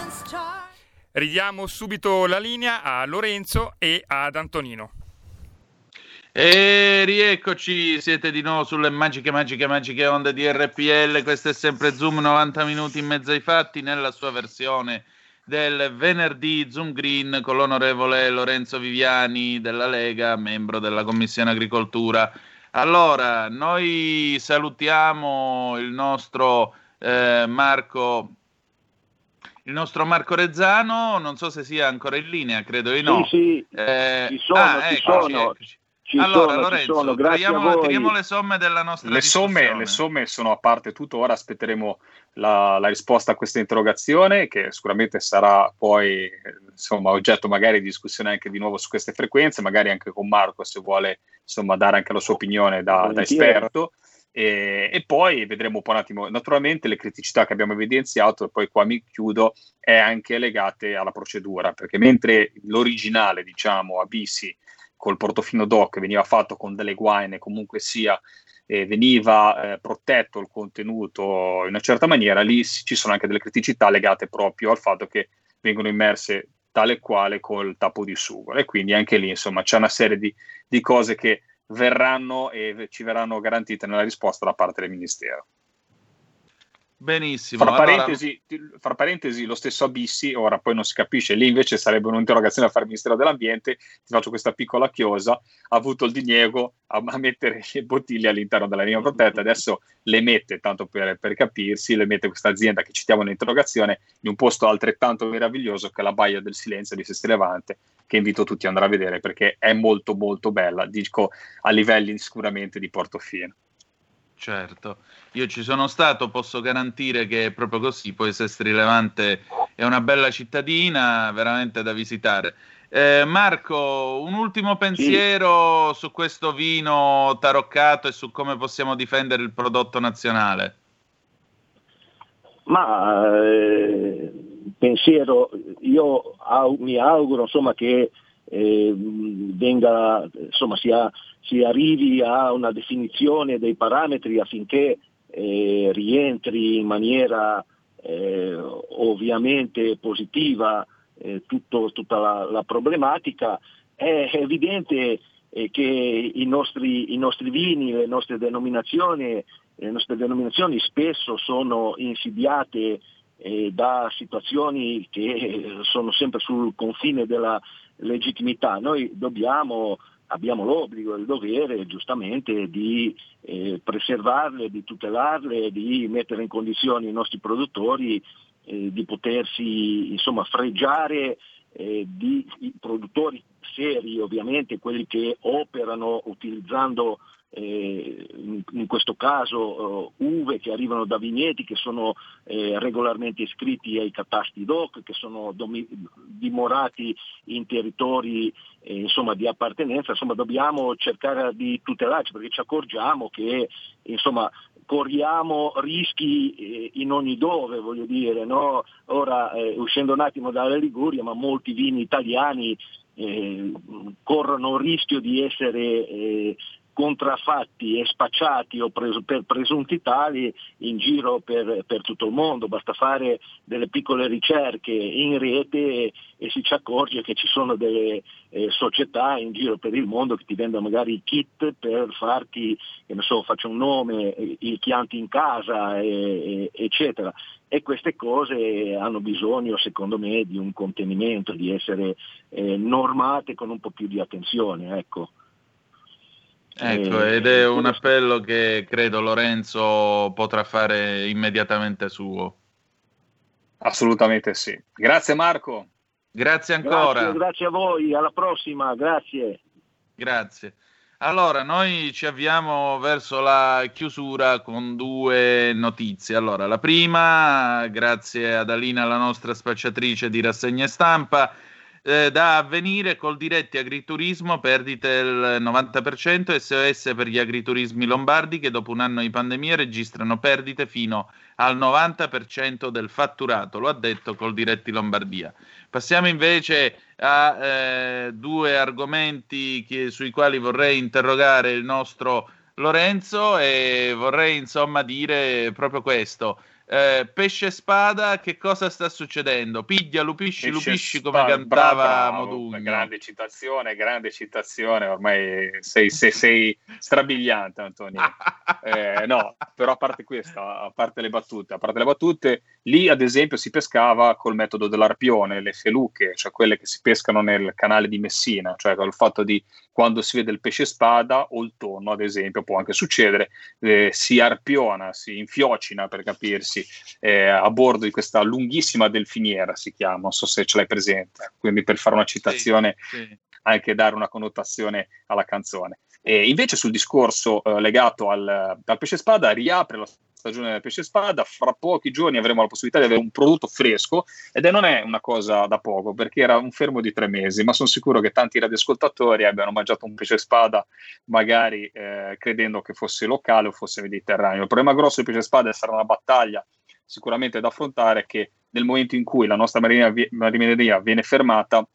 Ridiamo subito la linea a Lorenzo e ad Antonino. E rieccoci, siete di nuovo sulle magiche, magiche, magiche onde di RPL. Questo è sempre Zoom 90 minuti in mezzo ai fatti nella sua versione del venerdì Zoom Green con l'onorevole Lorenzo Viviani della Lega, membro della Commissione Agricoltura. Allora, noi salutiamo il nostro eh, Marco il nostro Marco Rezzano, non so se sia ancora in linea, credo di no. Sì, sì, eh, ci sono, ah, ci eccoci, sono. Eccoci. Ci allora, sono, Lorenzo, sono. Tiriamo, tiriamo, le somme della nostra le somme, le somme, sono a parte tutto, ora aspetteremo la, la, risposta a questa interrogazione che sicuramente sarà poi insomma, oggetto magari di discussione anche di nuovo su queste frequenze, magari anche con Marco se vuole insomma, dare anche la sua opinione da, da esperto. E, e, poi vedremo un po' un attimo, naturalmente le criticità che abbiamo evidenziato, e poi qua mi chiudo, è anche legate alla procedura, perché mentre l'originale, diciamo, Abissi col Portofino Doc veniva fatto con delle guaine, comunque sia, eh, veniva eh, protetto il contenuto in una certa maniera, lì ci sono anche delle criticità legate proprio al fatto che vengono immerse tale quale col tappo di sugo. E quindi anche lì insomma c'è una serie di, di cose che verranno e ci verranno garantite nella risposta da parte del Ministero. Benissimo. Fra parentesi, allora... fra parentesi, lo stesso Abissi, ora poi non si capisce, lì invece sarebbe un'interrogazione da fare al Ministero dell'Ambiente, ti faccio questa piccola chiosa, ha avuto il diniego a, a mettere le bottiglie all'interno della linea protetta, adesso le mette, tanto per, per capirsi, le mette questa azienda che citiamo nell'interrogazione in un posto altrettanto meraviglioso che è la Baia del Silenzio di Sesti Levante, che invito tutti ad andare a vedere perché è molto molto bella, dico a livelli sicuramente di Portofino. Certo, io ci sono stato, posso garantire che è proprio così, poi Sestri Levante è una bella cittadina, veramente da visitare. Eh, Marco, un ultimo pensiero sì. su questo vino taroccato e su come possiamo difendere il prodotto nazionale. Ma eh, pensiero, io au- mi auguro insomma, che eh, venga, insomma, sia, si arrivi a una definizione dei parametri affinché eh, rientri in maniera eh, ovviamente positiva eh, tutto, tutta la, la, problematica, è evidente eh, che i nostri, i nostri, vini, le nostre denominazioni, le nostre denominazioni spesso sono insidiate eh, da situazioni che sono sempre sul confine della legittimità. Noi dobbiamo, abbiamo l'obbligo e il dovere giustamente di eh, preservarle, di tutelarle, di mettere in condizioni i nostri produttori eh, di potersi insomma, fregiare eh, di produttori seri ovviamente, quelli che operano utilizzando in, in, questo caso uh, uve che arrivano da vigneti che sono eh, regolarmente iscritti ai catasti DOC, che sono dimorati in territori eh, insomma, di appartenenza, insomma, dobbiamo cercare di tutelarci perché ci accorgiamo che insomma, corriamo rischi eh, in ogni dove, voglio dire, no? ora eh, uscendo un attimo dalla Liguria, ma molti vini italiani eh, corrono il rischio di essere eh, contraffatti e spacciati o pres- per presunti tali in giro per, per, tutto il mondo, basta fare delle piccole ricerche in rete e, e si ci accorge che ci sono delle eh, società in giro per il mondo che ti vendono magari i kit per farti, che ne so, faccio un nome, il chianti in casa, e, e, eccetera. E queste cose hanno bisogno, secondo me, di un contenimento, di essere eh, normate con un po' più di attenzione. Ecco. Ecco, ed è un appello che credo Lorenzo potrà fare immediatamente suo. Assolutamente sì. Grazie Marco. Grazie ancora. Grazie, grazie a voi, alla prossima, grazie. Grazie. Allora, noi ci avviamo verso la chiusura con due notizie. Allora, la prima, grazie ad Alina, la nostra spacciatrice di rassegna stampa, eh, da avvenire col diretti agriturismo, perdite del 90%, SOS per gli agriturismi lombardi che dopo un anno di pandemia registrano perdite fino al 90% del fatturato, lo ha detto col diretti Lombardia. Passiamo invece a eh, due argomenti che, sui quali vorrei interrogare il nostro Lorenzo e vorrei insomma dire proprio questo. Eh, pesce spada, che cosa sta succedendo? Piglia, lupisci, pesce lupisci spada, come cantava bravo, Modugno. Grande citazione, grande citazione, ormai sei, sei, sei strabiliante Antonio. eh, no, però a parte questa, a parte le battute, a parte le battute, lì ad esempio si pescava col metodo dell'arpione, le feluche, cioè quelle che si pescano nel canale di Messina, cioè col fatto di quando si vede il pesce spada o il tonno, ad esempio, può anche succedere, eh, si arpiona, si infiocina per capirsi eh, a bordo di questa lunghissima delfiniera, si chiama, non so se ce l'hai presente, quindi per fare una citazione, sì, sì. anche dare una connotazione alla canzone. E invece sul discorso eh, legato al, al pesce spada riapre la stagione del pesce spada, fra pochi giorni avremo la possibilità di avere un prodotto fresco ed è non è una cosa da poco perché era un fermo di tre mesi, ma sono sicuro che tanti radioascoltatori abbiano mangiato un pesce spada magari eh, credendo che fosse locale o fosse mediterraneo. Il problema grosso del pesce spada sarà una battaglia sicuramente da affrontare che nel momento in cui la nostra marineria viene fermata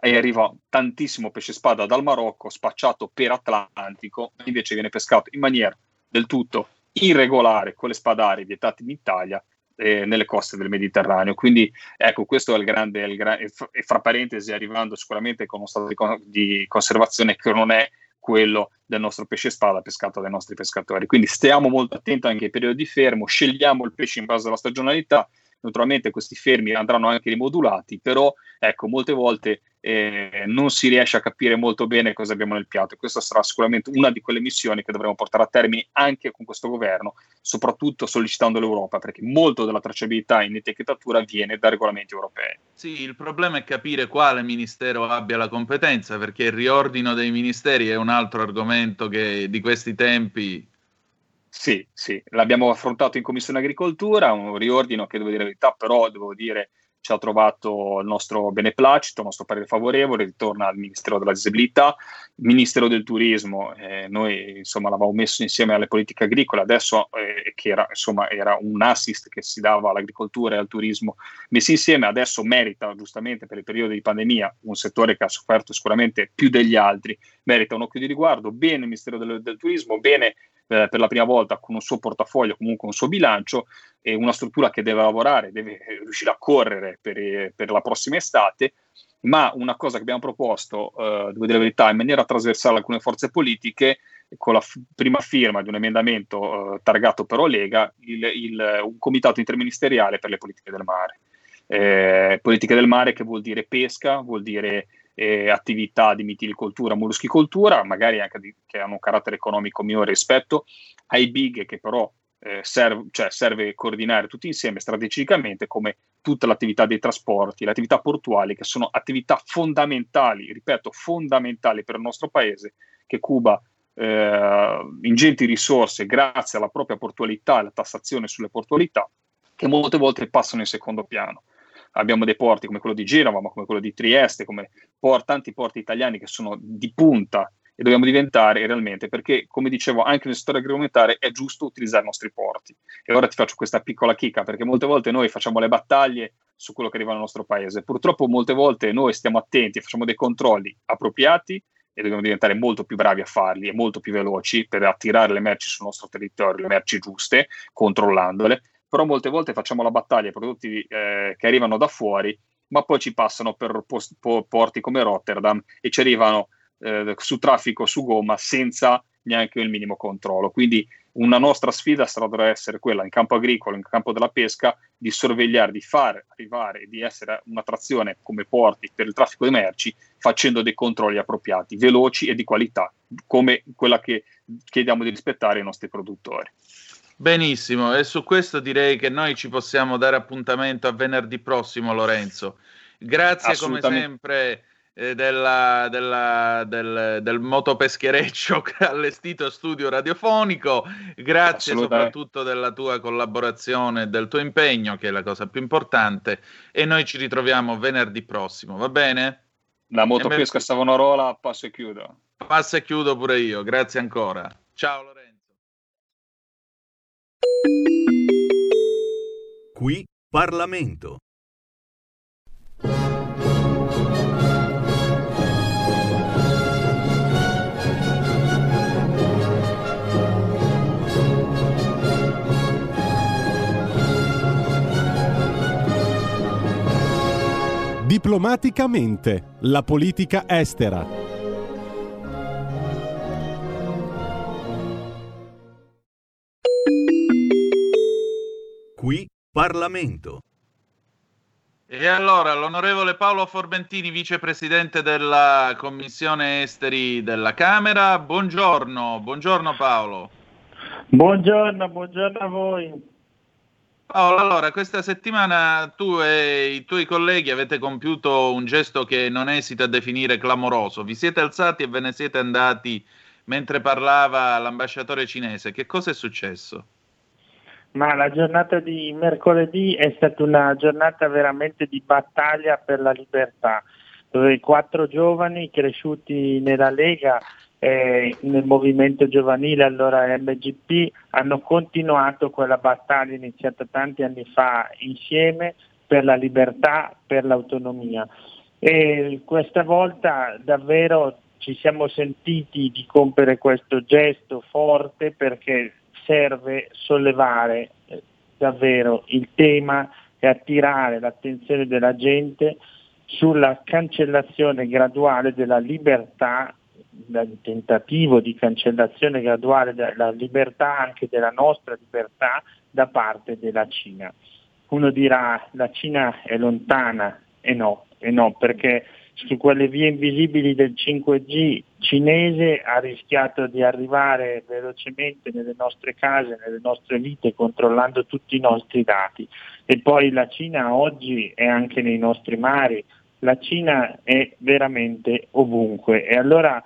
e arriva tantissimo pesce spada dal Marocco spacciato per Atlantico, invece viene pescato in maniera del tutto irregolare con le spadari vietate in Italia eh, nelle coste del Mediterraneo. Quindi ecco, questo è il grande, il gra- e fra parentesi arrivando sicuramente con uno stato di, con- di conservazione che non è quello del nostro pesce spada pescato dai nostri pescatori. Quindi stiamo molto attenti anche ai periodi di fermo, scegliamo il pesce in base alla stagionalità. Naturalmente questi fermi andranno anche rimodulati, però ecco, molte volte eh, non si riesce a capire molto bene cosa abbiamo nel piatto e questa sarà sicuramente una di quelle missioni che dovremo portare a termine anche con questo governo, soprattutto sollecitando l'Europa, perché molto della tracciabilità in etichettatura viene da regolamenti europei. Sì, il problema è capire quale ministero abbia la competenza, perché il riordino dei ministeri è un altro argomento che di questi tempi sì, sì, l'abbiamo affrontato in Commissione Agricoltura, un riordino che devo dire la verità, però devo dire ci ha trovato il nostro beneplacito, il nostro parere favorevole, ritorna al Ministero della Disabilità, il Ministero del Turismo, eh, noi insomma l'avevamo messo insieme alle politiche agricole, adesso eh, che era, insomma, era un assist che si dava all'agricoltura e al turismo messi insieme, adesso merita giustamente per il periodo di pandemia, un settore che ha sofferto sicuramente più degli altri, merita un occhio di riguardo, bene il Ministero del, del Turismo, bene eh, per la prima volta con un suo portafoglio, comunque un suo bilancio e una struttura che deve lavorare, deve riuscire a correre per, per la prossima estate. Ma una cosa che abbiamo proposto, eh, devo dire la verità, in maniera trasversale alcune forze politiche, con la f- prima firma di un emendamento eh, targato però Lega, il, il, un comitato interministeriale per le politiche del mare. Eh, politiche del mare che vuol dire pesca, vuol dire eh, attività di mitilicoltura, molluschicoltura, magari anche di, che hanno un carattere economico minore rispetto ai big che però eh, serve, cioè serve coordinare tutti insieme strategicamente come tutta l'attività dei trasporti, le attività portuali che sono attività fondamentali, ripeto, fondamentali per il nostro paese, che Cuba eh, ingenti risorse grazie alla propria portualità e alla tassazione sulle portualità, che molte volte passano in secondo piano abbiamo dei porti come quello di Genova, ma come quello di Trieste, come port, tanti porti italiani che sono di punta e dobbiamo diventare realmente, perché come dicevo anche nel settore agroalimentare è giusto utilizzare i nostri porti. E ora ti faccio questa piccola chicca, perché molte volte noi facciamo le battaglie su quello che arriva nel nostro paese. Purtroppo molte volte noi stiamo attenti, facciamo dei controlli appropriati e dobbiamo diventare molto più bravi a farli e molto più veloci per attirare le merci sul nostro territorio, le merci giuste, controllandole, però molte volte facciamo la battaglia ai prodotti eh, che arrivano da fuori, ma poi ci passano per post, po, porti come Rotterdam e ci arrivano eh, su traffico su gomma senza neanche il minimo controllo. Quindi una nostra sfida sarà essere quella in campo agricolo, in campo della pesca, di sorvegliare, di far arrivare di essere un'attrazione come porti per il traffico di merci, facendo dei controlli appropriati, veloci e di qualità, come quella che chiediamo di rispettare ai nostri produttori. Benissimo, e su questo direi che noi ci possiamo dare appuntamento a venerdì prossimo, Lorenzo. Grazie come sempre eh, della, della, del, del motopeschereccio che ha allestito studio radiofonico, grazie soprattutto della tua collaborazione e del tuo impegno, che è la cosa più importante, e noi ci ritroviamo venerdì prossimo, va bene? La motopesca Savonarola, passo e chiudo. Passo e chiudo pure io, grazie ancora. Ciao Lorenzo. Qui Parlamento. Diplomaticamente, la politica estera. Qui Parlamento. E allora, l'onorevole Paolo Forbentini, vicepresidente della Commissione Esteri della Camera, buongiorno, buongiorno Paolo. Buongiorno, buongiorno a voi. Paolo, allora, questa settimana tu e i tuoi colleghi avete compiuto un gesto che non esita a definire clamoroso. Vi siete alzati e ve ne siete andati mentre parlava l'ambasciatore cinese. Che cosa è successo? Ma la giornata di mercoledì è stata una giornata veramente di battaglia per la libertà, dove i quattro giovani cresciuti nella Lega e nel movimento giovanile, allora MGP, hanno continuato quella battaglia iniziata tanti anni fa insieme per la libertà, per l'autonomia. E questa volta davvero ci siamo sentiti di compiere questo gesto forte perché serve sollevare eh, davvero il tema e attirare l'attenzione della gente sulla cancellazione graduale della libertà, il tentativo di cancellazione graduale della libertà, anche della nostra libertà, da parte della Cina. Uno dirà la Cina è lontana e no, e no perché su quelle vie invisibili del 5G cinese ha rischiato di arrivare velocemente nelle nostre case, nelle nostre vite, controllando tutti i nostri dati. E poi la Cina oggi è anche nei nostri mari, la Cina è veramente ovunque. E allora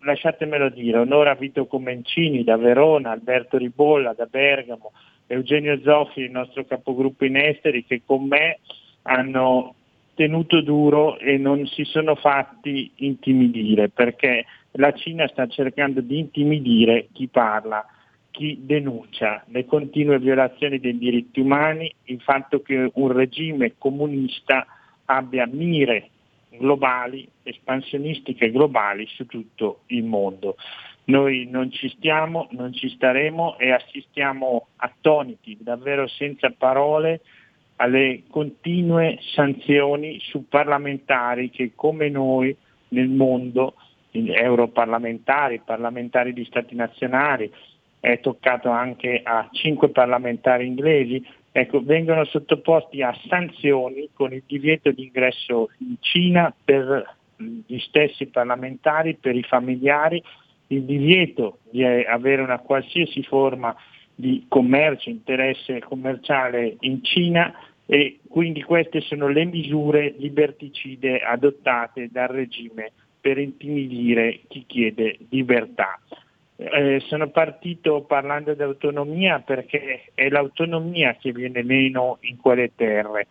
lasciatemelo dire, onora Vito Comencini da Verona, Alberto Ribolla da Bergamo, Eugenio Zoffi, il nostro capogruppo in esteri, che con me hanno tenuto duro e non si sono fatti intimidire perché la Cina sta cercando di intimidire chi parla, chi denuncia le continue violazioni dei diritti umani, il fatto che un regime comunista abbia mire globali, espansionistiche globali su tutto il mondo. Noi non ci stiamo, non ci staremo e assistiamo attoniti, davvero senza parole, alle continue sanzioni su parlamentari che come noi nel mondo, europarlamentari, parlamentari di stati nazionali, è toccato anche a cinque parlamentari inglesi, ecco, vengono sottoposti a sanzioni con il divieto di ingresso in Cina per gli stessi parlamentari, per i familiari, il divieto di avere una qualsiasi forma di commercio, interesse commerciale in Cina e quindi queste sono le misure liberticide adottate dal regime per intimidire chi chiede libertà. Eh, sono partito parlando di autonomia perché è l'autonomia che viene meno in quelle terre.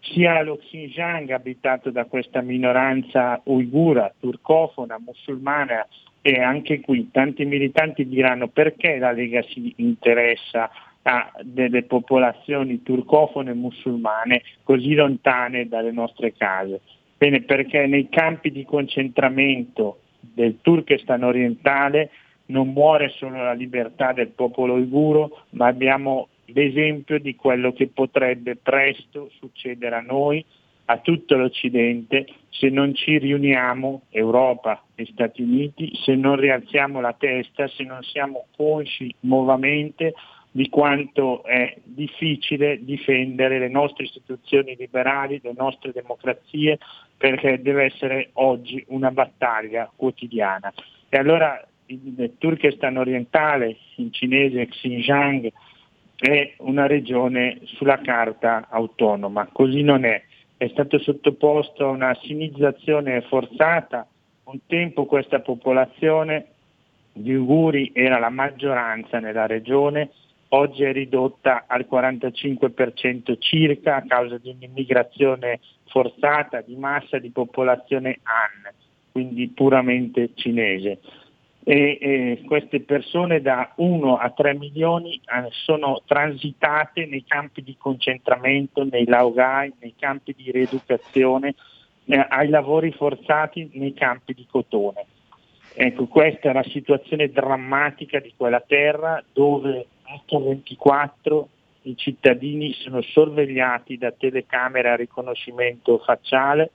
Sia lo Xinjiang abitato da questa minoranza uigura, turcofona, musulmana e anche qui tanti militanti diranno perché la Lega si interessa a delle popolazioni turcofone musulmane così lontane dalle nostre case. Bene, perché nei campi di concentramento del Turkestan orientale non muore solo la libertà del popolo uiguro, ma abbiamo l'esempio di quello che potrebbe presto succedere a noi, a tutto l'Occidente, se non ci riuniamo, Europa e Stati Uniti, se non rialziamo la testa, se non siamo consci nuovamente di quanto è difficile difendere le nostre istituzioni liberali, le nostre democrazie, perché deve essere oggi una battaglia quotidiana. E allora il Turkestan orientale, in cinese Xinjiang, è una regione sulla carta autonoma, così non è. È stato sottoposto a una sinizzazione forzata, un tempo questa popolazione di Uiguri era la maggioranza nella regione, oggi è ridotta al 45% circa a causa di un'immigrazione forzata di massa di popolazione Han, quindi puramente cinese. E, e queste persone da 1 a 3 milioni eh, sono transitate nei campi di concentramento, nei laogai, nei campi di rieducazione, eh, ai lavori forzati nei campi di cotone. Ecco, questa è la situazione drammatica di quella terra dove H24 i cittadini sono sorvegliati da telecamere a riconoscimento facciale.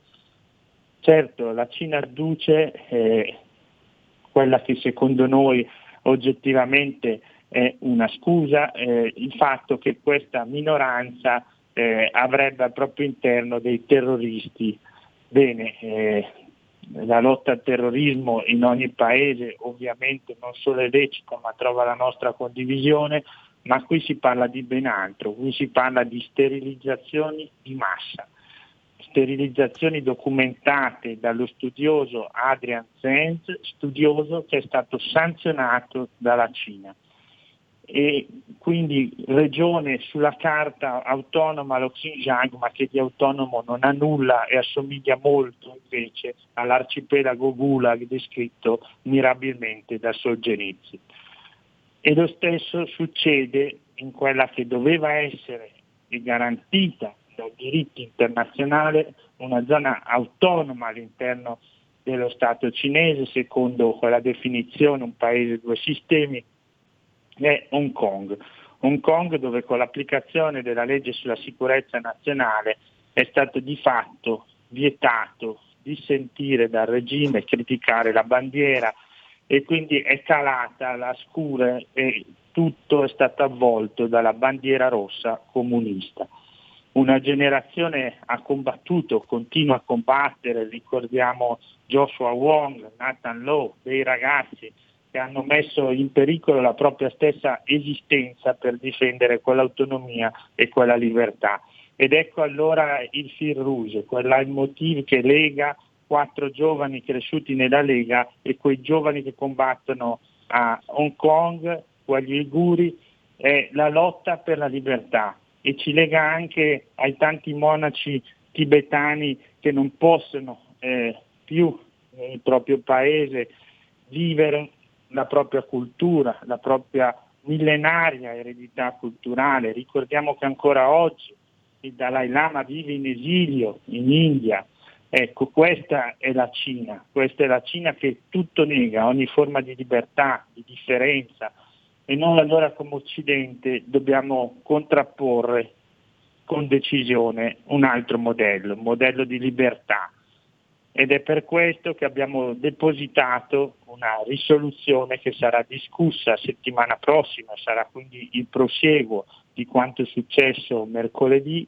Certo, la Cina adduce eh, quella che secondo noi oggettivamente è una scusa, eh, il fatto che questa minoranza eh, avrebbe al proprio interno dei terroristi. Bene, eh, la lotta al terrorismo in ogni paese ovviamente non solo è lecita ma trova la nostra condivisione, ma qui si parla di ben altro, qui si parla di sterilizzazioni di massa, sterilizzazioni documentate dallo studioso Adrian Zenz, studioso che è stato sanzionato dalla Cina e quindi regione sulla carta autonoma lo Xinjiang ma che di autonomo non ha nulla e assomiglia molto invece all'arcipelago Gulag descritto mirabilmente da Solzhenitsyn. E lo stesso succede in quella che doveva essere garantita dal diritto internazionale una zona autonoma all'interno dello Stato cinese, secondo quella definizione un paese due sistemi, è Hong Kong. Hong Kong dove con l'applicazione della legge sulla sicurezza nazionale è stato di fatto vietato dissentire dal regime, criticare la bandiera e quindi è calata la scura e tutto è stato avvolto dalla bandiera rossa comunista. Una generazione ha combattuto, continua a combattere, ricordiamo Joshua Wong, Nathan Lowe, dei ragazzi che hanno messo in pericolo la propria stessa esistenza per difendere quell'autonomia e quella libertà. Ed ecco allora il fil rouge, quel leitmotiv che lega quattro giovani cresciuti nella Lega e quei giovani che combattono a Hong Kong o agli Uiguri, è la lotta per la libertà e ci lega anche ai tanti monaci tibetani che non possono eh, più nel proprio paese vivere la propria cultura, la propria millenaria eredità culturale. Ricordiamo che ancora oggi il Dalai Lama vive in esilio in India. Ecco, questa è la Cina, questa è la Cina che tutto nega, ogni forma di libertà, di differenza, e noi allora come Occidente dobbiamo contrapporre con decisione un altro modello, un modello di libertà, ed è per questo che abbiamo depositato una risoluzione che sarà discussa settimana prossima, sarà quindi il prosieguo di quanto è successo mercoledì,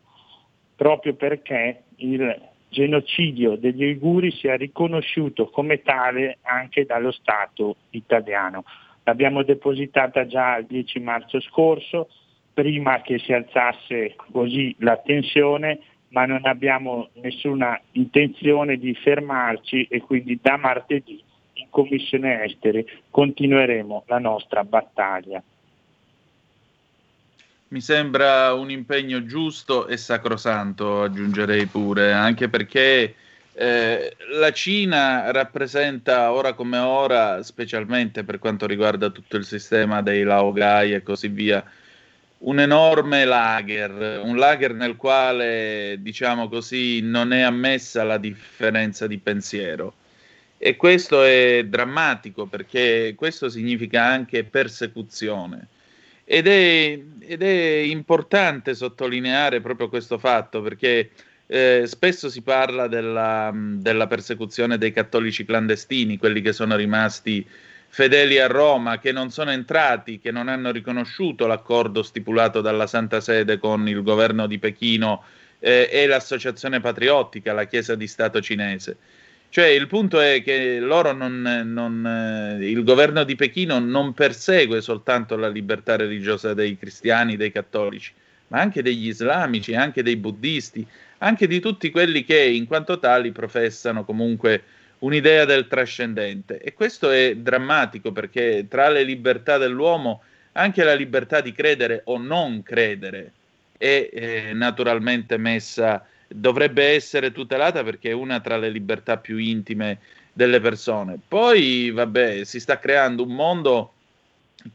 proprio perché il genocidio degli uiguri sia riconosciuto come tale anche dallo Stato italiano. L'abbiamo depositata già il 10 marzo scorso, prima che si alzasse così la tensione ma non abbiamo nessuna intenzione di fermarci e quindi da martedì in Commissione Esteri continueremo la nostra battaglia. Mi sembra un impegno giusto e sacrosanto, aggiungerei pure, anche perché eh, la Cina rappresenta ora come ora, specialmente per quanto riguarda tutto il sistema dei laogai e così via, un enorme lager, un lager nel quale, diciamo così, non è ammessa la differenza di pensiero. E questo è drammatico perché questo significa anche persecuzione. Ed è, ed è importante sottolineare proprio questo fatto perché eh, spesso si parla della, della persecuzione dei cattolici clandestini, quelli che sono rimasti fedeli a Roma che non sono entrati, che non hanno riconosciuto l'accordo stipulato dalla Santa Sede con il governo di Pechino eh, e l'associazione patriottica, la Chiesa di Stato cinese. Cioè il punto è che non, non, eh, il governo di Pechino non persegue soltanto la libertà religiosa dei cristiani, dei cattolici, ma anche degli islamici, anche dei buddisti, anche di tutti quelli che in quanto tali professano comunque un'idea del trascendente. E questo è drammatico perché tra le libertà dell'uomo anche la libertà di credere o non credere è eh, naturalmente messa, dovrebbe essere tutelata perché è una tra le libertà più intime delle persone. Poi, vabbè, si sta creando un mondo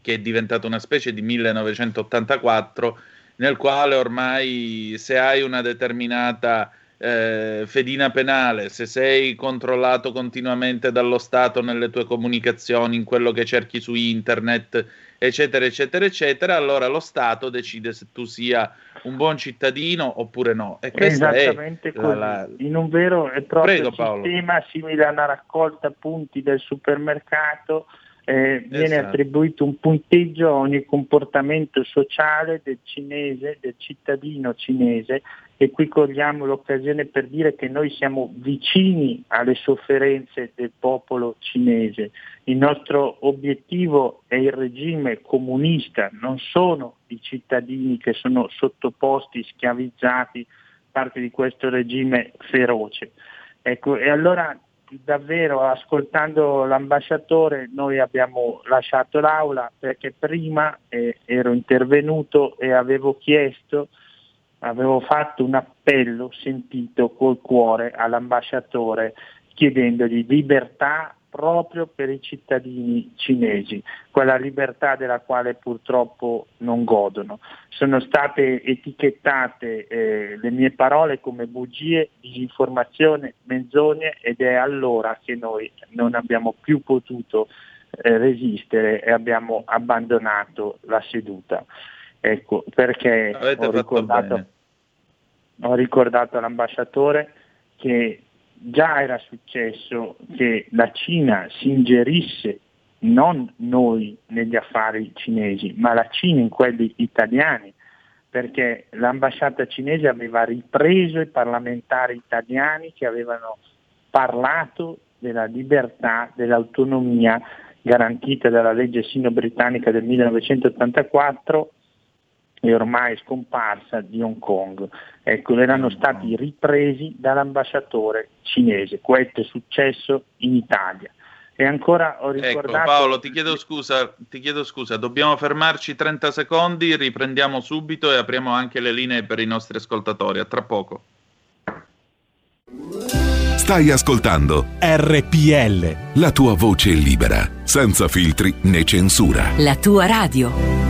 che è diventato una specie di 1984 nel quale ormai se hai una determinata eh, fedina penale, se sei controllato continuamente dallo Stato nelle tue comunicazioni, in quello che cerchi su internet, eccetera, eccetera, eccetera, allora lo Stato decide se tu sia un buon cittadino oppure no. E Esattamente è così. La. In un vero e proprio Prego, Paolo. sistema simile a una raccolta punti del supermercato eh, viene Esatto. attribuito un punteggio a ogni comportamento sociale del cinese, del cittadino cinese e qui cogliamo l'occasione per dire che noi siamo vicini alle sofferenze del popolo cinese. Il nostro obiettivo è il regime comunista, non sono i cittadini che sono sottoposti, schiavizzati, parte di questo regime feroce. Ecco, e allora davvero ascoltando l'ambasciatore noi abbiamo lasciato l'aula perché prima eh, ero intervenuto e avevo chiesto, avevo fatto un appello sentito col cuore all'ambasciatore chiedendogli libertà proprio per i cittadini cinesi, quella libertà della quale purtroppo non godono. Sono state etichettate eh, le mie parole come bugie, disinformazione, menzogne ed è allora che noi non abbiamo più potuto eh, resistere e abbiamo abbandonato la seduta. Ecco, perché ho ricordato, ho ricordato all'ambasciatore che già era successo che la Cina si ingerisse non noi negli affari cinesi, ma la Cina in quelli italiani, perché l'ambasciata cinese aveva ripreso i parlamentari italiani che avevano parlato della libertà, dell'autonomia garantita dalla legge sino-britannica del 1984 e ormai scomparsa di Hong Kong. Ecco, erano stati ripresi dall'ambasciatore cinese. Questo è successo in Italia. E ancora ho ecco, ricordato... Ecco, Paolo, ti chiedo, scusa, ti chiedo scusa, dobbiamo fermarci 30 secondi, riprendiamo subito e apriamo anche le linee per i nostri ascoltatori. A tra poco. Stai ascoltando RPL. La tua voce libera, senza filtri né censura. La tua radio.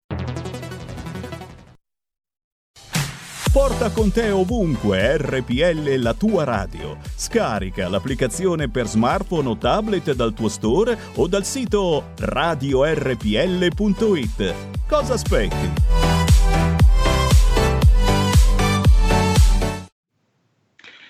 Porta con te ovunque RPL la tua radio. Scarica l'applicazione per smartphone o tablet dal tuo store o dal sito radiorpl.it. Cosa aspetti?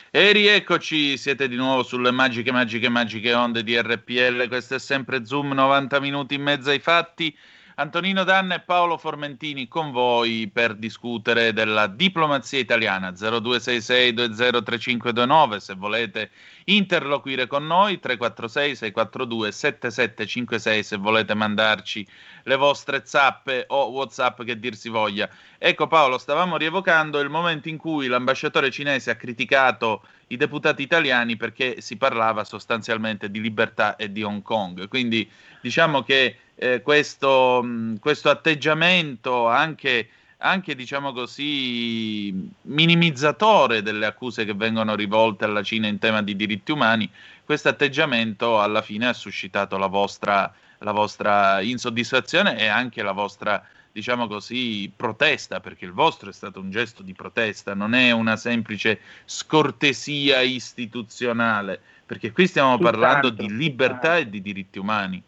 E rieccoci, siete di nuovo sulle magiche, magiche, magiche onde di RPL. Questo è sempre Zoom, 90 minuti in mezzo ai fatti. Antonino Danna e Paolo Formentini con voi per discutere della diplomazia italiana. 0266203529 se volete interloquire con noi 346 642 7756 se volete mandarci le vostre zappe o whatsapp che dir si voglia. Ecco Paolo stavamo rievocando il momento in cui l'ambasciatore cinese ha criticato i deputati italiani perché si parlava sostanzialmente di libertà e di Hong Kong. Quindi diciamo che eh, questo, mh, questo, atteggiamento anche, anche, diciamo così, minimizzatore delle accuse che vengono rivolte alla Cina in tema di diritti umani, questo atteggiamento alla fine ha suscitato la vostra, la vostra insoddisfazione e anche la vostra diciamo così, protesta, perché il vostro è stato un gesto di protesta, non è una semplice scortesia istituzionale, perché qui stiamo parlando di libertà e di diritti umani.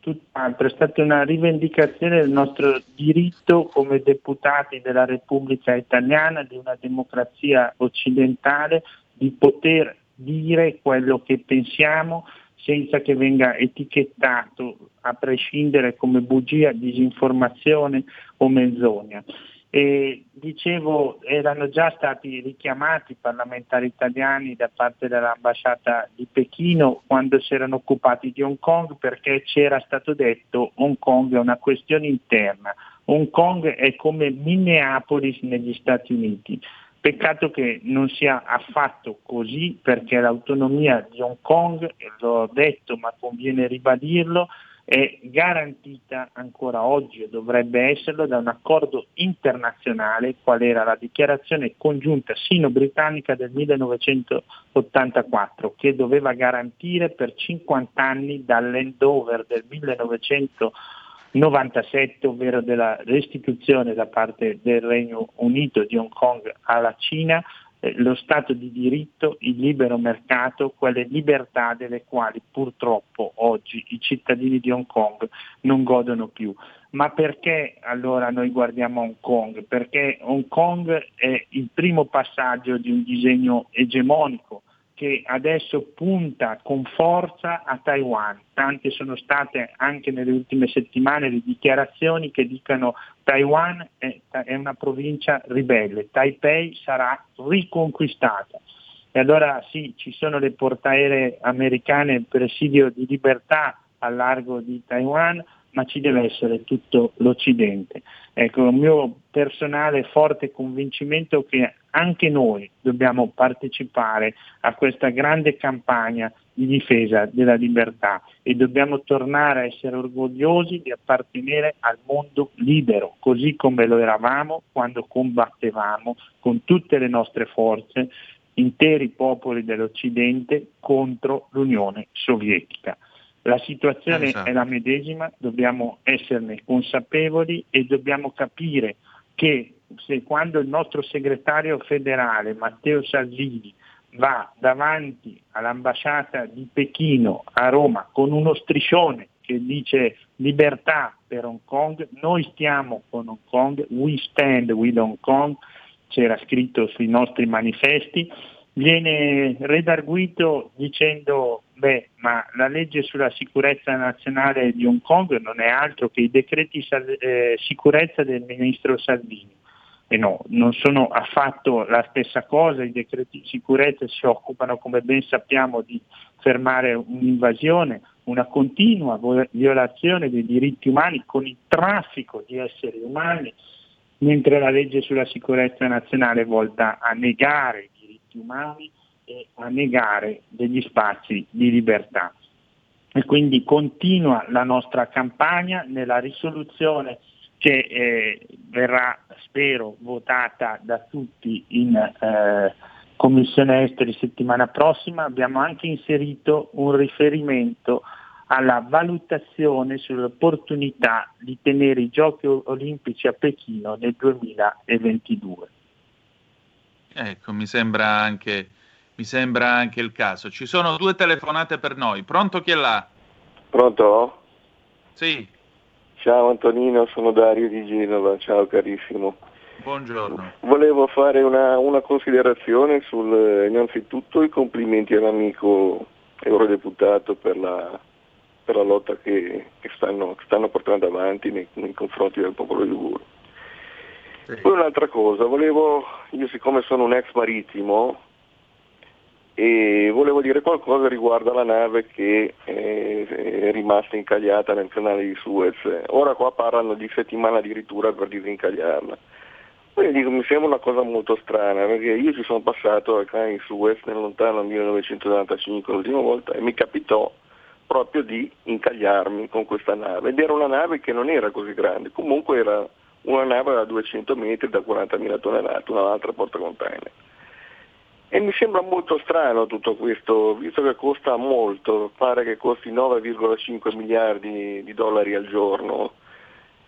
Tutt'altro, è stata una rivendicazione del nostro diritto come deputati della Repubblica Italiana, di una democrazia occidentale, di poter dire quello che pensiamo senza che venga etichettato a prescindere come bugia, disinformazione o menzogna. E dicevo, erano già stati richiamati i parlamentari italiani da parte dell'ambasciata di Pechino quando si erano occupati di Hong Kong perché c'era stato detto Hong Kong è una questione interna, Hong Kong è come Minneapolis negli Stati Uniti. Peccato che non sia affatto così perché l'autonomia di Hong Kong, l'ho detto ma conviene ribadirlo, è garantita ancora oggi e dovrebbe esserlo da un accordo internazionale qual era la dichiarazione congiunta sino-britannica del 1984 che doveva garantire per 50 anni dall'endover del 1997, ovvero della restituzione da parte del Regno Unito di Hong Kong alla Cina, eh, lo Stato di diritto, il libero mercato, quelle libertà delle quali purtroppo oggi i cittadini di Hong Kong non godono più. Ma perché allora noi guardiamo Hong Kong? Perché Hong Kong è il primo passaggio di un disegno egemonico che adesso punta con forza a Taiwan. Tante sono state anche nelle ultime settimane le dichiarazioni che dicono Taiwan è, è una provincia ribelle, Taipei sarà riconquistata. E allora sì, ci sono le portaeree americane, presidio di libertà al largo di Taiwan, ma ci deve essere tutto l'Occidente. Ecco, il mio personale forte convincimento che anche noi dobbiamo partecipare a questa grande campagna di difesa della libertà e dobbiamo tornare a essere orgogliosi di appartenere al mondo libero, così come lo eravamo quando combattevamo con tutte le nostre forze interi popoli dell'Occidente contro l'Unione Sovietica. La situazione Esatto. è la medesima, dobbiamo esserne consapevoli e dobbiamo capire che se quando il nostro segretario federale Matteo Salvini va davanti all'ambasciata di Pechino a Roma con uno striscione che dice libertà per Hong Kong, noi stiamo con Hong Kong, we stand with Hong Kong, c'era scritto sui nostri manifesti, viene redarguito dicendo beh ma la legge sulla sicurezza nazionale di Hong Kong non è altro che i decreti sal- eh, sicurezza del ministro Salvini. E no, non sono affatto la stessa cosa, i decreti sicurezza si occupano, come ben sappiamo, di fermare un'invasione, una continua violazione dei diritti umani con il traffico di esseri umani, mentre la legge sulla sicurezza nazionale è volta a negare i diritti umani e a negare degli spazi di libertà. E quindi continua la nostra campagna nella risoluzione che eh, verrà, spero, votata da tutti in eh, Commissione Esteri settimana prossima. Abbiamo anche inserito un riferimento alla valutazione sull'opportunità di tenere i giochi olimpici a Pechino nel 2022. Ecco, mi sembra anche, mi sembra anche il caso. Ci sono due telefonate per noi. Pronto chi è là? Pronto? Sì, Ciao Antonino, sono Dario di Genova, ciao carissimo. buongiorno. Volevo fare una, una considerazione sul, eh, innanzitutto i complimenti all'amico eurodeputato per la, per la lotta che, che stanno, che stanno portando avanti nei, nei confronti del popolo ligure. Poi un'altra cosa, volevo, io siccome sono un ex marittimo, e volevo dire qualcosa riguardo alla nave che eh, è rimasta incagliata nel canale di Suez. Ora qua parlano di settimana addirittura per disincagliarla. Dico, mi sembra una cosa molto strana, perché io ci sono passato al canale di Suez nel lontano 1995 l'ultima volta e mi capitò proprio di incagliarmi con questa nave. Ed era una nave che non era così grande, comunque era una nave da 200 metri da 40.000 tonnellate, un'altra portacontainer. E mi sembra molto strano tutto questo, visto che costa molto, pare che costi 9,5 miliardi di dollari al giorno.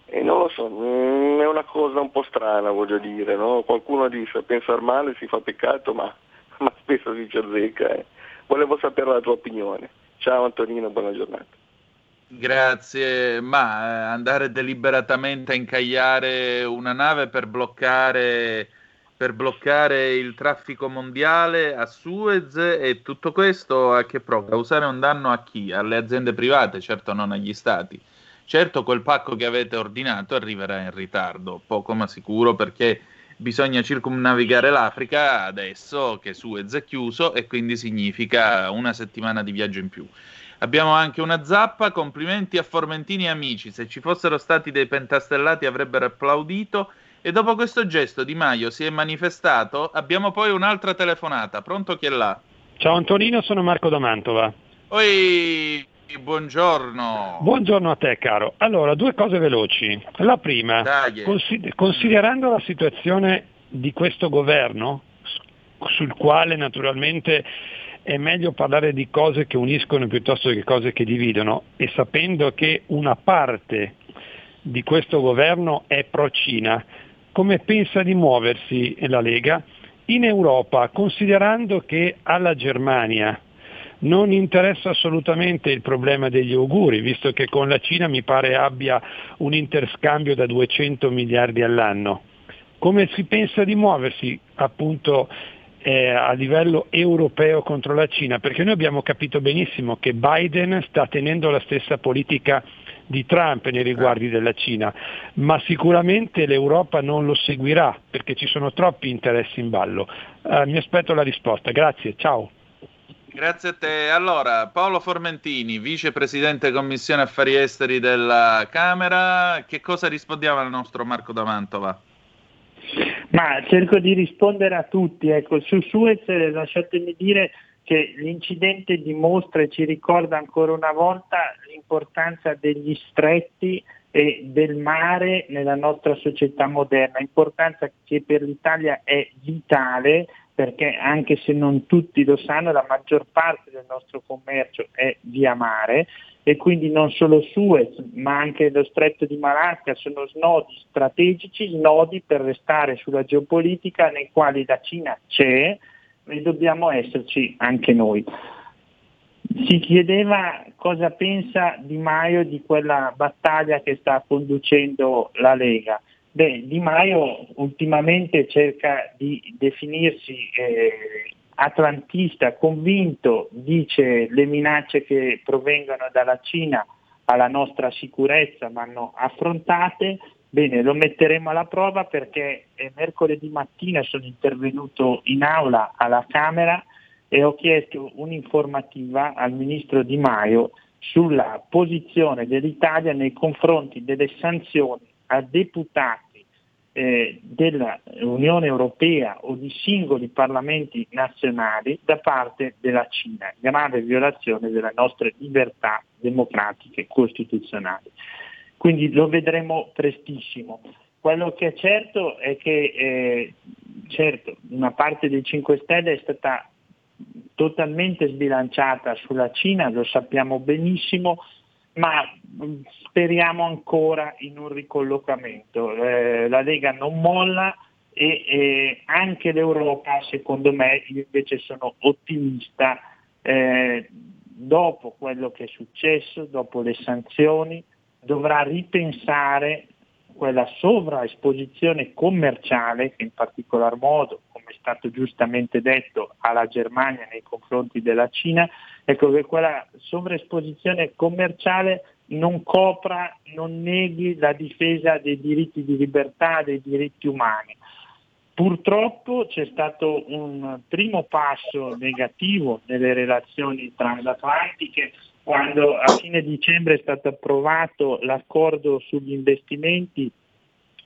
E non lo so, mm, è una cosa un po' strana voglio dire, no? Qualcuno dice pensare male si fa peccato, ma, ma spesso si ci azzecca. eh. Volevo sapere la tua opinione. Ciao Antonino, buona giornata. Grazie, ma eh, andare deliberatamente a incagliare una nave per bloccare, per bloccare il traffico mondiale a Suez e tutto questo a che pro? Causare un danno a chi? Alle aziende private, certo non agli stati. Certo quel pacco che avete ordinato arriverà in ritardo, poco ma sicuro perché bisogna circumnavigare l'Africa adesso che Suez è chiuso e quindi significa una settimana di viaggio in più. Abbiamo anche una zappa, complimenti a Formentini e amici, se ci fossero stati dei pentastellati avrebbero applaudito e dopo questo gesto Di Maio si è manifestato, abbiamo poi un'altra telefonata, pronto chi è là? Ciao Antonino, sono Marco da Mantova. Oi, buongiorno. Buongiorno a te caro. Allora, due cose veloci. La prima, Dai. consi- considerando la situazione di questo governo, sul quale naturalmente è meglio parlare di cose che uniscono piuttosto che cose che dividono, e sapendo che una parte di questo governo è pro-Cina, come pensa di muoversi la Lega In Europa, considerando che alla Germania non interessa assolutamente il problema degli auguri, visto che con la Cina mi pare abbia un interscambio da 200 miliardi all'anno. Come si pensa di muoversi appunto eh, a livello europeo contro la Cina? Perché noi abbiamo capito benissimo che Biden sta tenendo la stessa politica di Trump nei riguardi della Cina, ma sicuramente l'Europa non lo seguirà perché ci sono troppi interessi in ballo. Eh, mi aspetto la risposta. Grazie, ciao. Grazie a te. Allora, Paolo Formentini, vicepresidente Commissione Affari Esteri della Camera, che cosa rispondiamo al nostro Marco D'Amantova? Ma cerco di rispondere a tutti. Ecco, su Suez lasciatemi dire che l'incidente dimostra e ci ricorda ancora una volta l'importanza degli stretti e del mare nella nostra società moderna, importanza che per l'Italia è vitale perché anche se non tutti lo sanno, la maggior parte del nostro commercio è via mare e quindi non solo Suez, ma anche lo stretto di Malacca sono snodi strategici, snodi per restare sulla geopolitica nei quali la Cina c'è e dobbiamo esserci anche noi. Si chiedeva cosa pensa Di Maio di quella battaglia che sta conducendo la Lega. Beh, Di Maio ultimamente cerca di definirsi eh, atlantista, convinto, dice le minacce che provengono dalla Cina alla nostra sicurezza vanno affrontate. Bene, lo metteremo alla prova perché eh, mercoledì mattina sono intervenuto in aula alla Camera e ho chiesto un'informativa al Ministro Di Maio sulla posizione dell'Italia nei confronti delle sanzioni a deputati eh, dell'Unione Europea o di singoli parlamenti nazionali da parte della Cina, grave violazione delle nostre libertà democratiche costituzionali. Quindi lo vedremo prestissimo. Quello che è certo è che eh, certo, una parte dei 5 Stelle è stata totalmente sbilanciata sulla Cina, lo sappiamo benissimo, ma mm, speriamo ancora in un ricollocamento. Eh, la Lega non molla e eh, anche l'Europa, secondo me, io invece sono ottimista, eh, dopo quello che è successo, dopo le sanzioni, dovrà ripensare quella sovraesposizione commerciale che in particolar modo, come è stato giustamente detto, ha la Germania nei confronti della Cina, ecco che quella sovraesposizione commerciale non copra, non neghi la difesa dei diritti di libertà, dei diritti umani. Purtroppo c'è stato un primo passo negativo nelle relazioni transatlantiche quando a fine dicembre è stato approvato l'accordo sugli investimenti,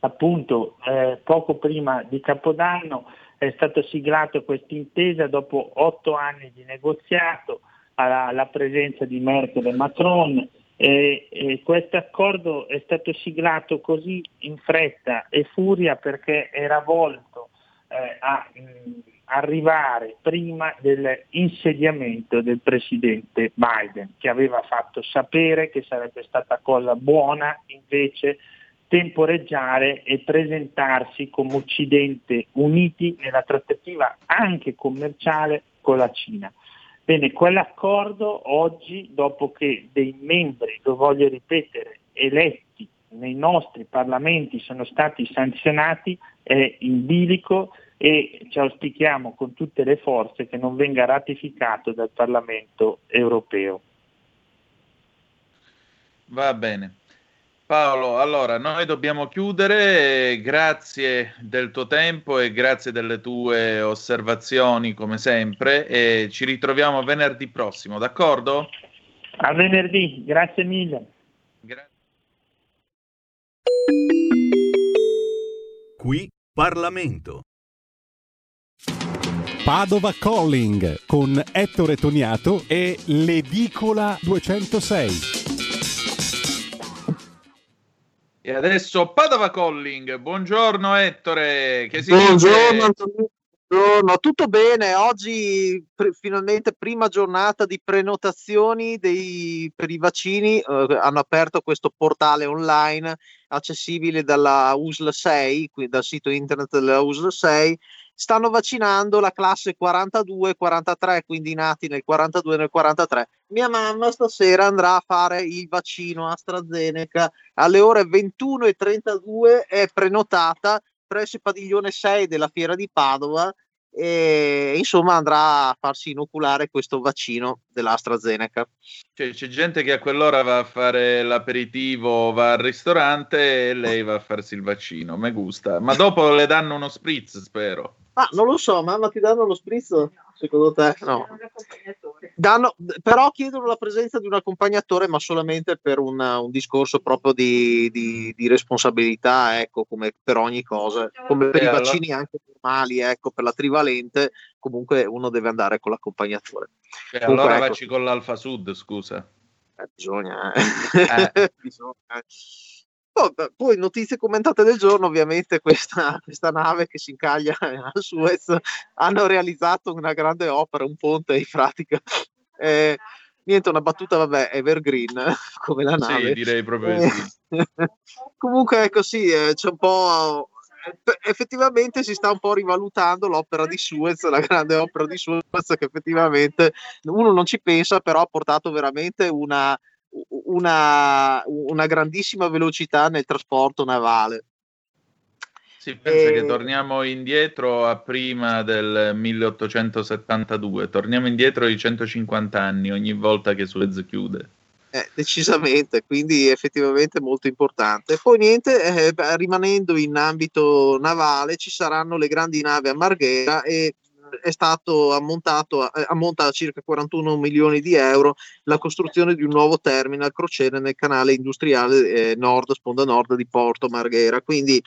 appunto eh, poco prima di Capodanno è stata siglata questa intesa dopo otto anni di negoziato alla, alla presenza di Merkel e Macron e, e questo accordo è stato siglato così in fretta e furia perché era volto eh, a mh, arrivare prima dell'insediamento del presidente Biden, che aveva fatto sapere che sarebbe stata cosa buona invece temporeggiare e presentarsi come Occidente uniti nella trattativa anche commerciale con la Cina. Bene, quell'accordo oggi, dopo che dei membri, lo voglio ripetere, eletti nei nostri parlamenti sono stati sanzionati, è in bilico e ci auspichiamo con tutte le forze che non venga ratificato dal Parlamento europeo. Va bene. Paolo, allora noi dobbiamo chiudere, grazie del tuo tempo e grazie delle tue osservazioni come sempre e ci ritroviamo venerdì prossimo, d'accordo? A venerdì, grazie mille. Gra- Qui Parlamento. Padova Calling con Ettore Toniato e l'Edicola 206. E adesso Padova Calling, buongiorno Ettore, che si Buongiorno dice? Buongiorno, tutto bene? Oggi pre- finalmente prima giornata di prenotazioni dei- per i vaccini. eh, hanno aperto questo portale online accessibile dalla USL 6, qui dal sito internet della USL 6. Stanno vaccinando la classe 42-43, quindi nati nel 42 e nel 43. Mia mamma stasera andrà a fare il vaccino AstraZeneca alle ore 21.32, è prenotata presso il padiglione 6 della fiera di Padova e insomma andrà a farsi inoculare questo vaccino dell'AstraZeneca. Cioè, c'è gente che a quell'ora va a fare l'aperitivo, va al ristorante e lei va a farsi il vaccino. Me gusta. Ma dopo le danno uno spritz, spero. Ah, non lo so, mamma ti danno lo spritz? Secondo te? No. Danno, però chiedono la presenza di un accompagnatore, ma solamente per un, un discorso proprio di, di- di responsabilità, ecco, come per ogni cosa, come per E i allora? vaccini anche normali, ecco, per la trivalente, comunque uno deve andare con l'accompagnatore. E Comunque, allora ecco, vacci con l'Alfa Sud, scusa. eh, bisogna, eh. Bisogna, eh. Oh, beh, poi notizie commentate del giorno, ovviamente questa, questa nave che si incaglia a Suez hanno realizzato una grande opera, un ponte in pratica. Eh, niente, una battuta, vabbè, evergreen come la nave. Sì, direi proprio Eh, sì. Comunque, ecco sì, eh, c'è un po'. Effettivamente si sta un po' rivalutando l'opera di Suez, la grande opera di Suez, che effettivamente uno non ci pensa, però ha portato veramente una, una, una grandissima velocità nel trasporto navale. Sì, pensa E- che torniamo indietro a prima del 1872, torniamo indietro di 150 anni ogni volta che Suez chiude. Eh, decisamente, quindi effettivamente molto importante. Poi niente, eh, rimanendo in ambito navale, ci saranno le grandi navi a Marghera e è stato ammontato, eh, ammonta a circa 41 milioni di euro la costruzione di un nuovo terminal crociere nel canale industriale eh, nord, sponda nord di Porto Marghera. Quindi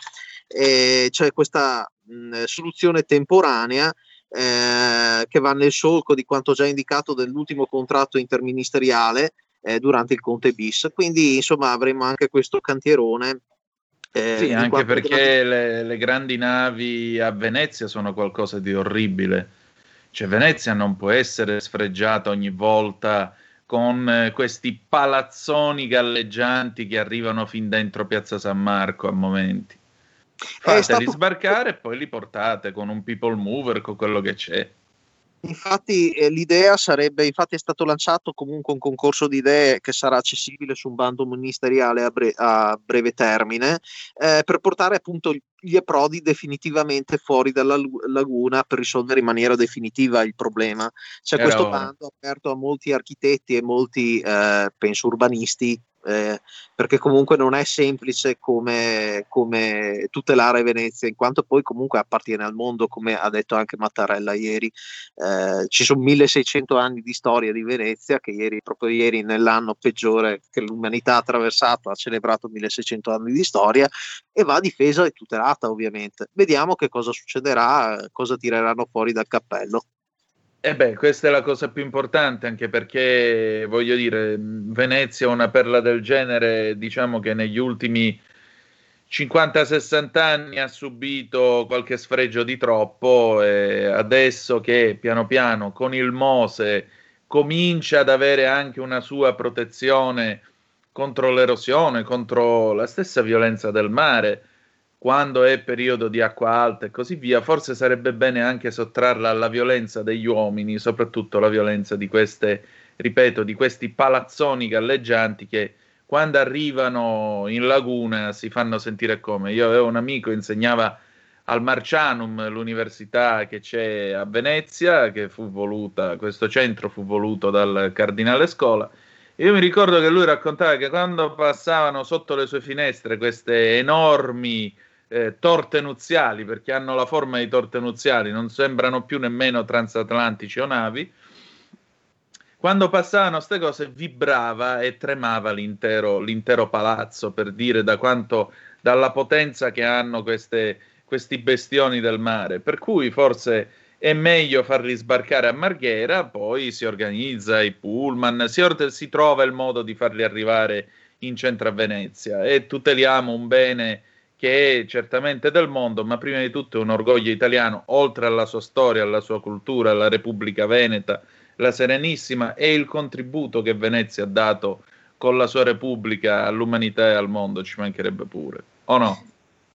eh, c'è questa mh, soluzione temporanea eh, che va nel solco di quanto già indicato dell'ultimo contratto interministeriale eh, durante il Conte bis. Quindi insomma avremo anche questo cantierone. Eh, Sì, anche perché le, le grandi navi a Venezia sono qualcosa di orribile. Cioè, Venezia non può essere sfregiata ogni volta con eh, questi palazzoni galleggianti che arrivano fin dentro Piazza San Marco a momenti. Fateli stato- sbarcare e poi li portate con un people mover, con quello che c'è. Infatti eh, l'idea sarebbe, infatti è stato lanciato comunque un concorso di idee che sarà accessibile su un bando ministeriale a, bre- a breve termine eh, per portare appunto gli approdi definitivamente fuori dalla lu- laguna per risolvere in maniera definitiva il problema. C'è Era questo ora. bando aperto a molti architetti e molti, eh, penso, urbanisti eh, perché comunque non è semplice come, come tutelare Venezia, in quanto poi comunque appartiene al mondo, come ha detto anche Mattarella ieri. Eh, ci sono 1600 anni di storia di Venezia, che ieri, proprio ieri, nell'anno peggiore che l'umanità ha attraversato, ha celebrato 1600 anni di storia e va difesa e tutelata, ovviamente. Vediamo che cosa succederà, eh, cosa tireranno fuori dal cappello. E Eh beh, questa è la cosa più importante, anche perché voglio dire, Venezia, una perla del genere, diciamo che negli ultimi 50-60 anni ha subito qualche sfregio di troppo e adesso che piano piano con il Mose comincia ad avere anche una sua protezione contro l'erosione, contro la stessa violenza del mare, quando è periodo di acqua alta e così via, forse sarebbe bene anche sottrarla alla violenza degli uomini, soprattutto la violenza di queste, ripeto, di questi palazzoni galleggianti che quando arrivano in laguna si fanno sentire come. Io avevo un amico che insegnava al Marcianum, l'università che c'è a Venezia, che fu voluta, questo centro fu voluto dal cardinale Scola. Io mi ricordo che lui raccontava che quando passavano sotto le sue finestre queste enormi eh, torte nuziali, perché hanno la forma di torte nuziali, non sembrano più nemmeno transatlantici o navi, quando passavano queste cose vibrava e tremava l'intero, l'intero palazzo per dire da quanto, dalla potenza che hanno queste, questi bestioni del mare. Per cui forse è meglio farli sbarcare a Marghera, poi si organizza i pullman, si, si trova il modo di farli arrivare in centro a Venezia e tuteliamo un bene che è certamente del mondo, ma prima di tutto è un orgoglio italiano, oltre alla sua storia, alla sua cultura, alla Repubblica Veneta, la Serenissima e il contributo che Venezia ha dato con la sua Repubblica all'umanità e al mondo, ci mancherebbe pure, o no?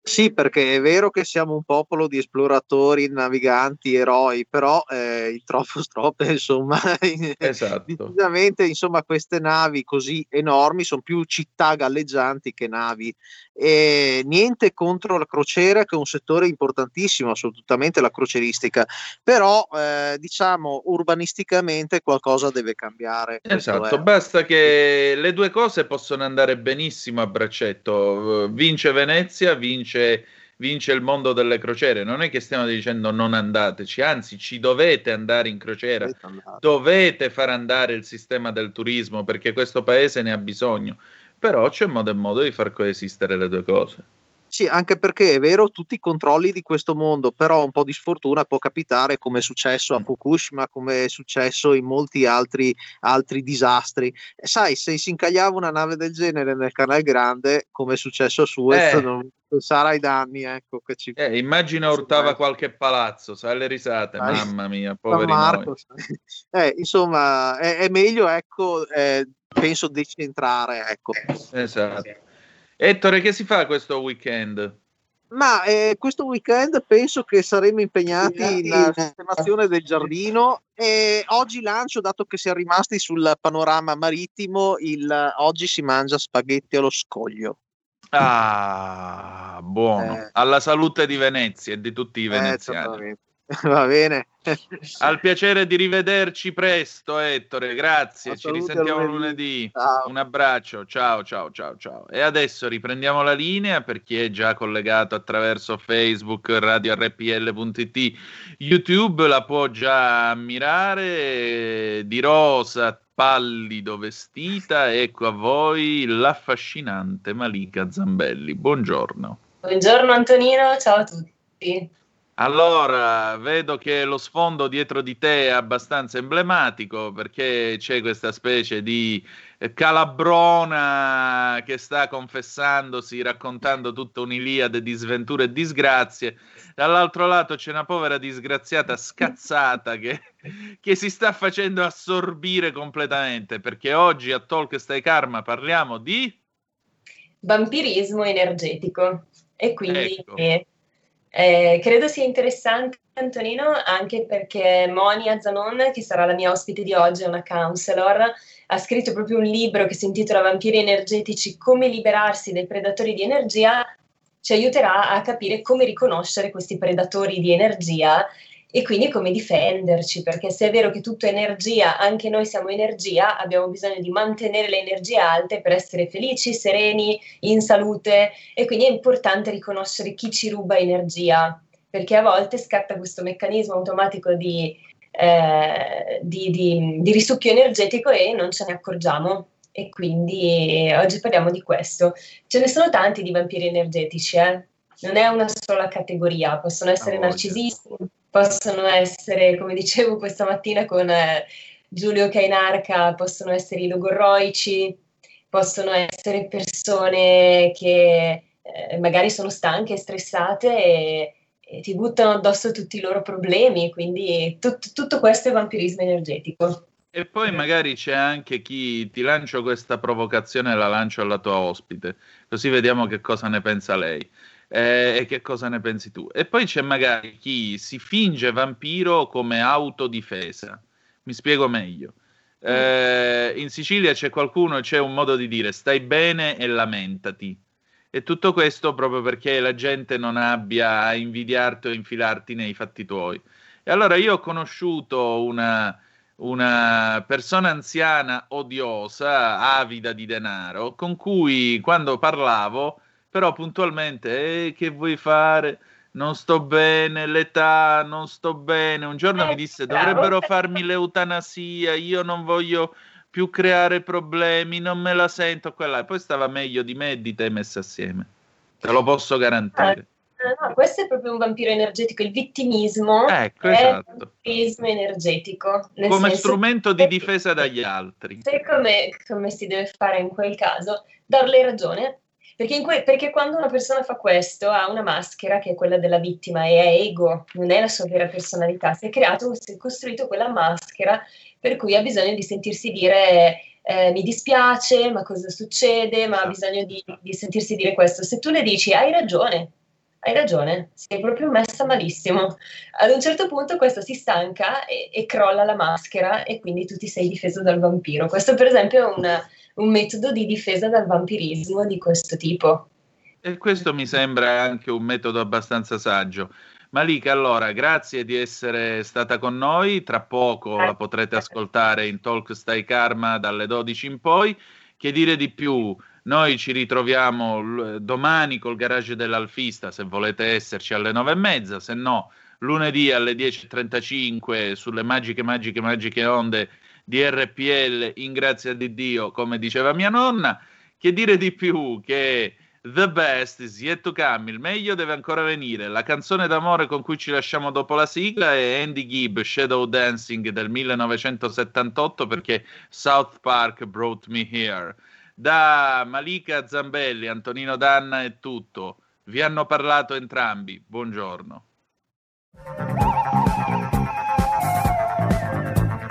Sì, perché è vero che siamo un popolo di esploratori, naviganti, eroi, però eh, il troppo stroppe, insomma, esatto. decisamente, insomma, queste navi così enormi sono più città galleggianti che navi. E niente contro la crociera, che è un settore importantissimo, assolutamente la crocieristica, però eh, diciamo urbanisticamente qualcosa deve cambiare. Esatto, basta che le due cose possono andare benissimo a braccetto. Vince Venezia, vince, vince il mondo delle crociere. Non è che stiamo dicendo non andateci, anzi ci dovete andare in crociera, dovete far andare il sistema del turismo perché questo paese ne ha bisogno. Però c'è modo e modo di far coesistere le due cose. Sì, anche perché è vero, tutti i controlli di questo mondo, però un po' di sfortuna può capitare come è successo a Fukushima, come è successo in molti altri, altri disastri. E sai, se si incagliava una nave del genere nel canale grande, come è successo a Suez, Eh. non pensare ai danni, ecco, che ci... Eh, immagina urtava qualche palazzo, sai le risate, Sai, mamma mia, poveri Marco. Eh, insomma, è, è meglio, ecco, eh, penso decentrare, ecco. Esatto. Ettore, che si fa questo weekend? Ma eh, questo weekend penso che saremo impegnati in sistemazione del giardino e oggi lancio, dato che siamo rimasti sul panorama marittimo, il oggi si mangia spaghetti allo scoglio. Ah, buono. Alla salute di Venezia e di tutti i Eh, veneziani. certamente. Va bene. Al piacere di rivederci presto, Ettore. Grazie. Ci risentiamo lunedì. lunedì. Ciao. Un abbraccio. Ciao, ciao, ciao, ciao. E adesso riprendiamo la linea per chi è già collegato attraverso Facebook, Radio RPL.it, YouTube la può già ammirare. Di rosa, pallido vestita. Ecco a voi l'affascinante Malika Zambelli. Buongiorno. Buongiorno Antonino, ciao a tutti. Allora, vedo che lo sfondo dietro di te è abbastanza emblematico perché c'è questa specie di calabrona che sta confessandosi, raccontando tutta un'iliade di sventure e disgrazie. Dall'altro lato c'è una povera disgraziata scazzata che, che si sta facendo assorbire completamente perché oggi a Talk Stai Karma parliamo di... Vampirismo energetico. E quindi Ecco. eh, eh, credo sia interessante Antonino anche perché Monia Zanon, che sarà la mia ospite di oggi, è una counselor, ha scritto proprio un libro che si intitola Vampiri energetici, come liberarsi dai predatori di energia, ci aiuterà a capire come riconoscere questi predatori di energia e quindi come difenderci, perché se è vero che tutto è energia, anche noi siamo energia, abbiamo bisogno di mantenere le energie alte per essere felici, sereni, in salute e quindi è importante riconoscere chi ci ruba energia, perché a volte scatta questo meccanismo automatico di, eh, di, di- di risucchio energetico e non ce ne accorgiamo. E quindi eh, oggi parliamo di questo. Ce ne sono tanti di vampiri energetici, eh? non è una sola categoria, possono essere narcisisti, possono essere, come dicevo questa mattina con eh, Giulio Cainarca, possono essere i logorroici, possono essere persone che eh, magari sono stanche stressate e, e ti buttano addosso tutti i loro problemi, quindi tut- tutto questo è vampirismo energetico. E poi magari c'è anche chi ti lancio questa provocazione e la lancio alla tua ospite, così vediamo che cosa ne pensa lei eh, e che cosa ne pensi tu. E poi c'è magari chi si finge vampiro come autodifesa. Mi spiego meglio. Eh, in Sicilia c'è qualcuno, c'è un modo di dire stai bene e lamentati. E tutto questo proprio perché la gente non abbia a invidiarti o infilarti nei fatti tuoi. E allora io ho conosciuto una, una persona anziana odiosa, avida di denaro, con cui quando parlavo, però puntualmente, eh, che vuoi fare? Non sto bene, l'età, non sto bene. Un giorno mi disse, dovrebbero farmi l'eutanasia, io non voglio più creare problemi, non me la sento quella. E poi stava meglio di me e di te messi assieme. Te lo posso garantire. No, no, questo è proprio un vampiro energetico, il vittimismo Ecco, è esatto. un vampirismo energetico. Come senso strumento di difesa dagli altri. Sai come, come si deve fare in quel caso? Darle ragione, Perché, que- perché, quando una persona fa questo ha una maschera che è quella della vittima e è ego, non è la sua vera personalità. Si è creato, si è costruito quella maschera per cui ha bisogno di sentirsi dire eh, mi dispiace, ma cosa succede, ma ha bisogno di, di sentirsi dire questo. Se tu le dici hai ragione, hai ragione, sei proprio messa malissimo. Ad un certo punto questo si stanca e, e, crolla la maschera e quindi tu ti sei difeso dal vampiro. Questo per esempio è una, un metodo di difesa dal vampirismo di questo tipo. E questo mi sembra anche un metodo abbastanza saggio. Malika, allora, grazie di essere stata con noi. Tra poco la potrete ascoltare in Talk Stai Karma dalle 12 in poi. Che dire di più? Noi ci ritroviamo domani col garage dell'Alfista, se volete esserci alle 9 e mezza, se no lunedì alle 10.35 sulle magiche, magiche, magiche onde di RPL in grazia di Dio, come diceva mia nonna. Che dire di più che The best is yet to come, il meglio deve ancora venire. La canzone d'amore con cui ci lasciamo dopo la sigla è Andy Gibb, Shadow Dancing del 1978 perché South Park brought me here. Da Malika Zambelli, Antonino Danna è tutto. Vi hanno parlato entrambi. Buongiorno.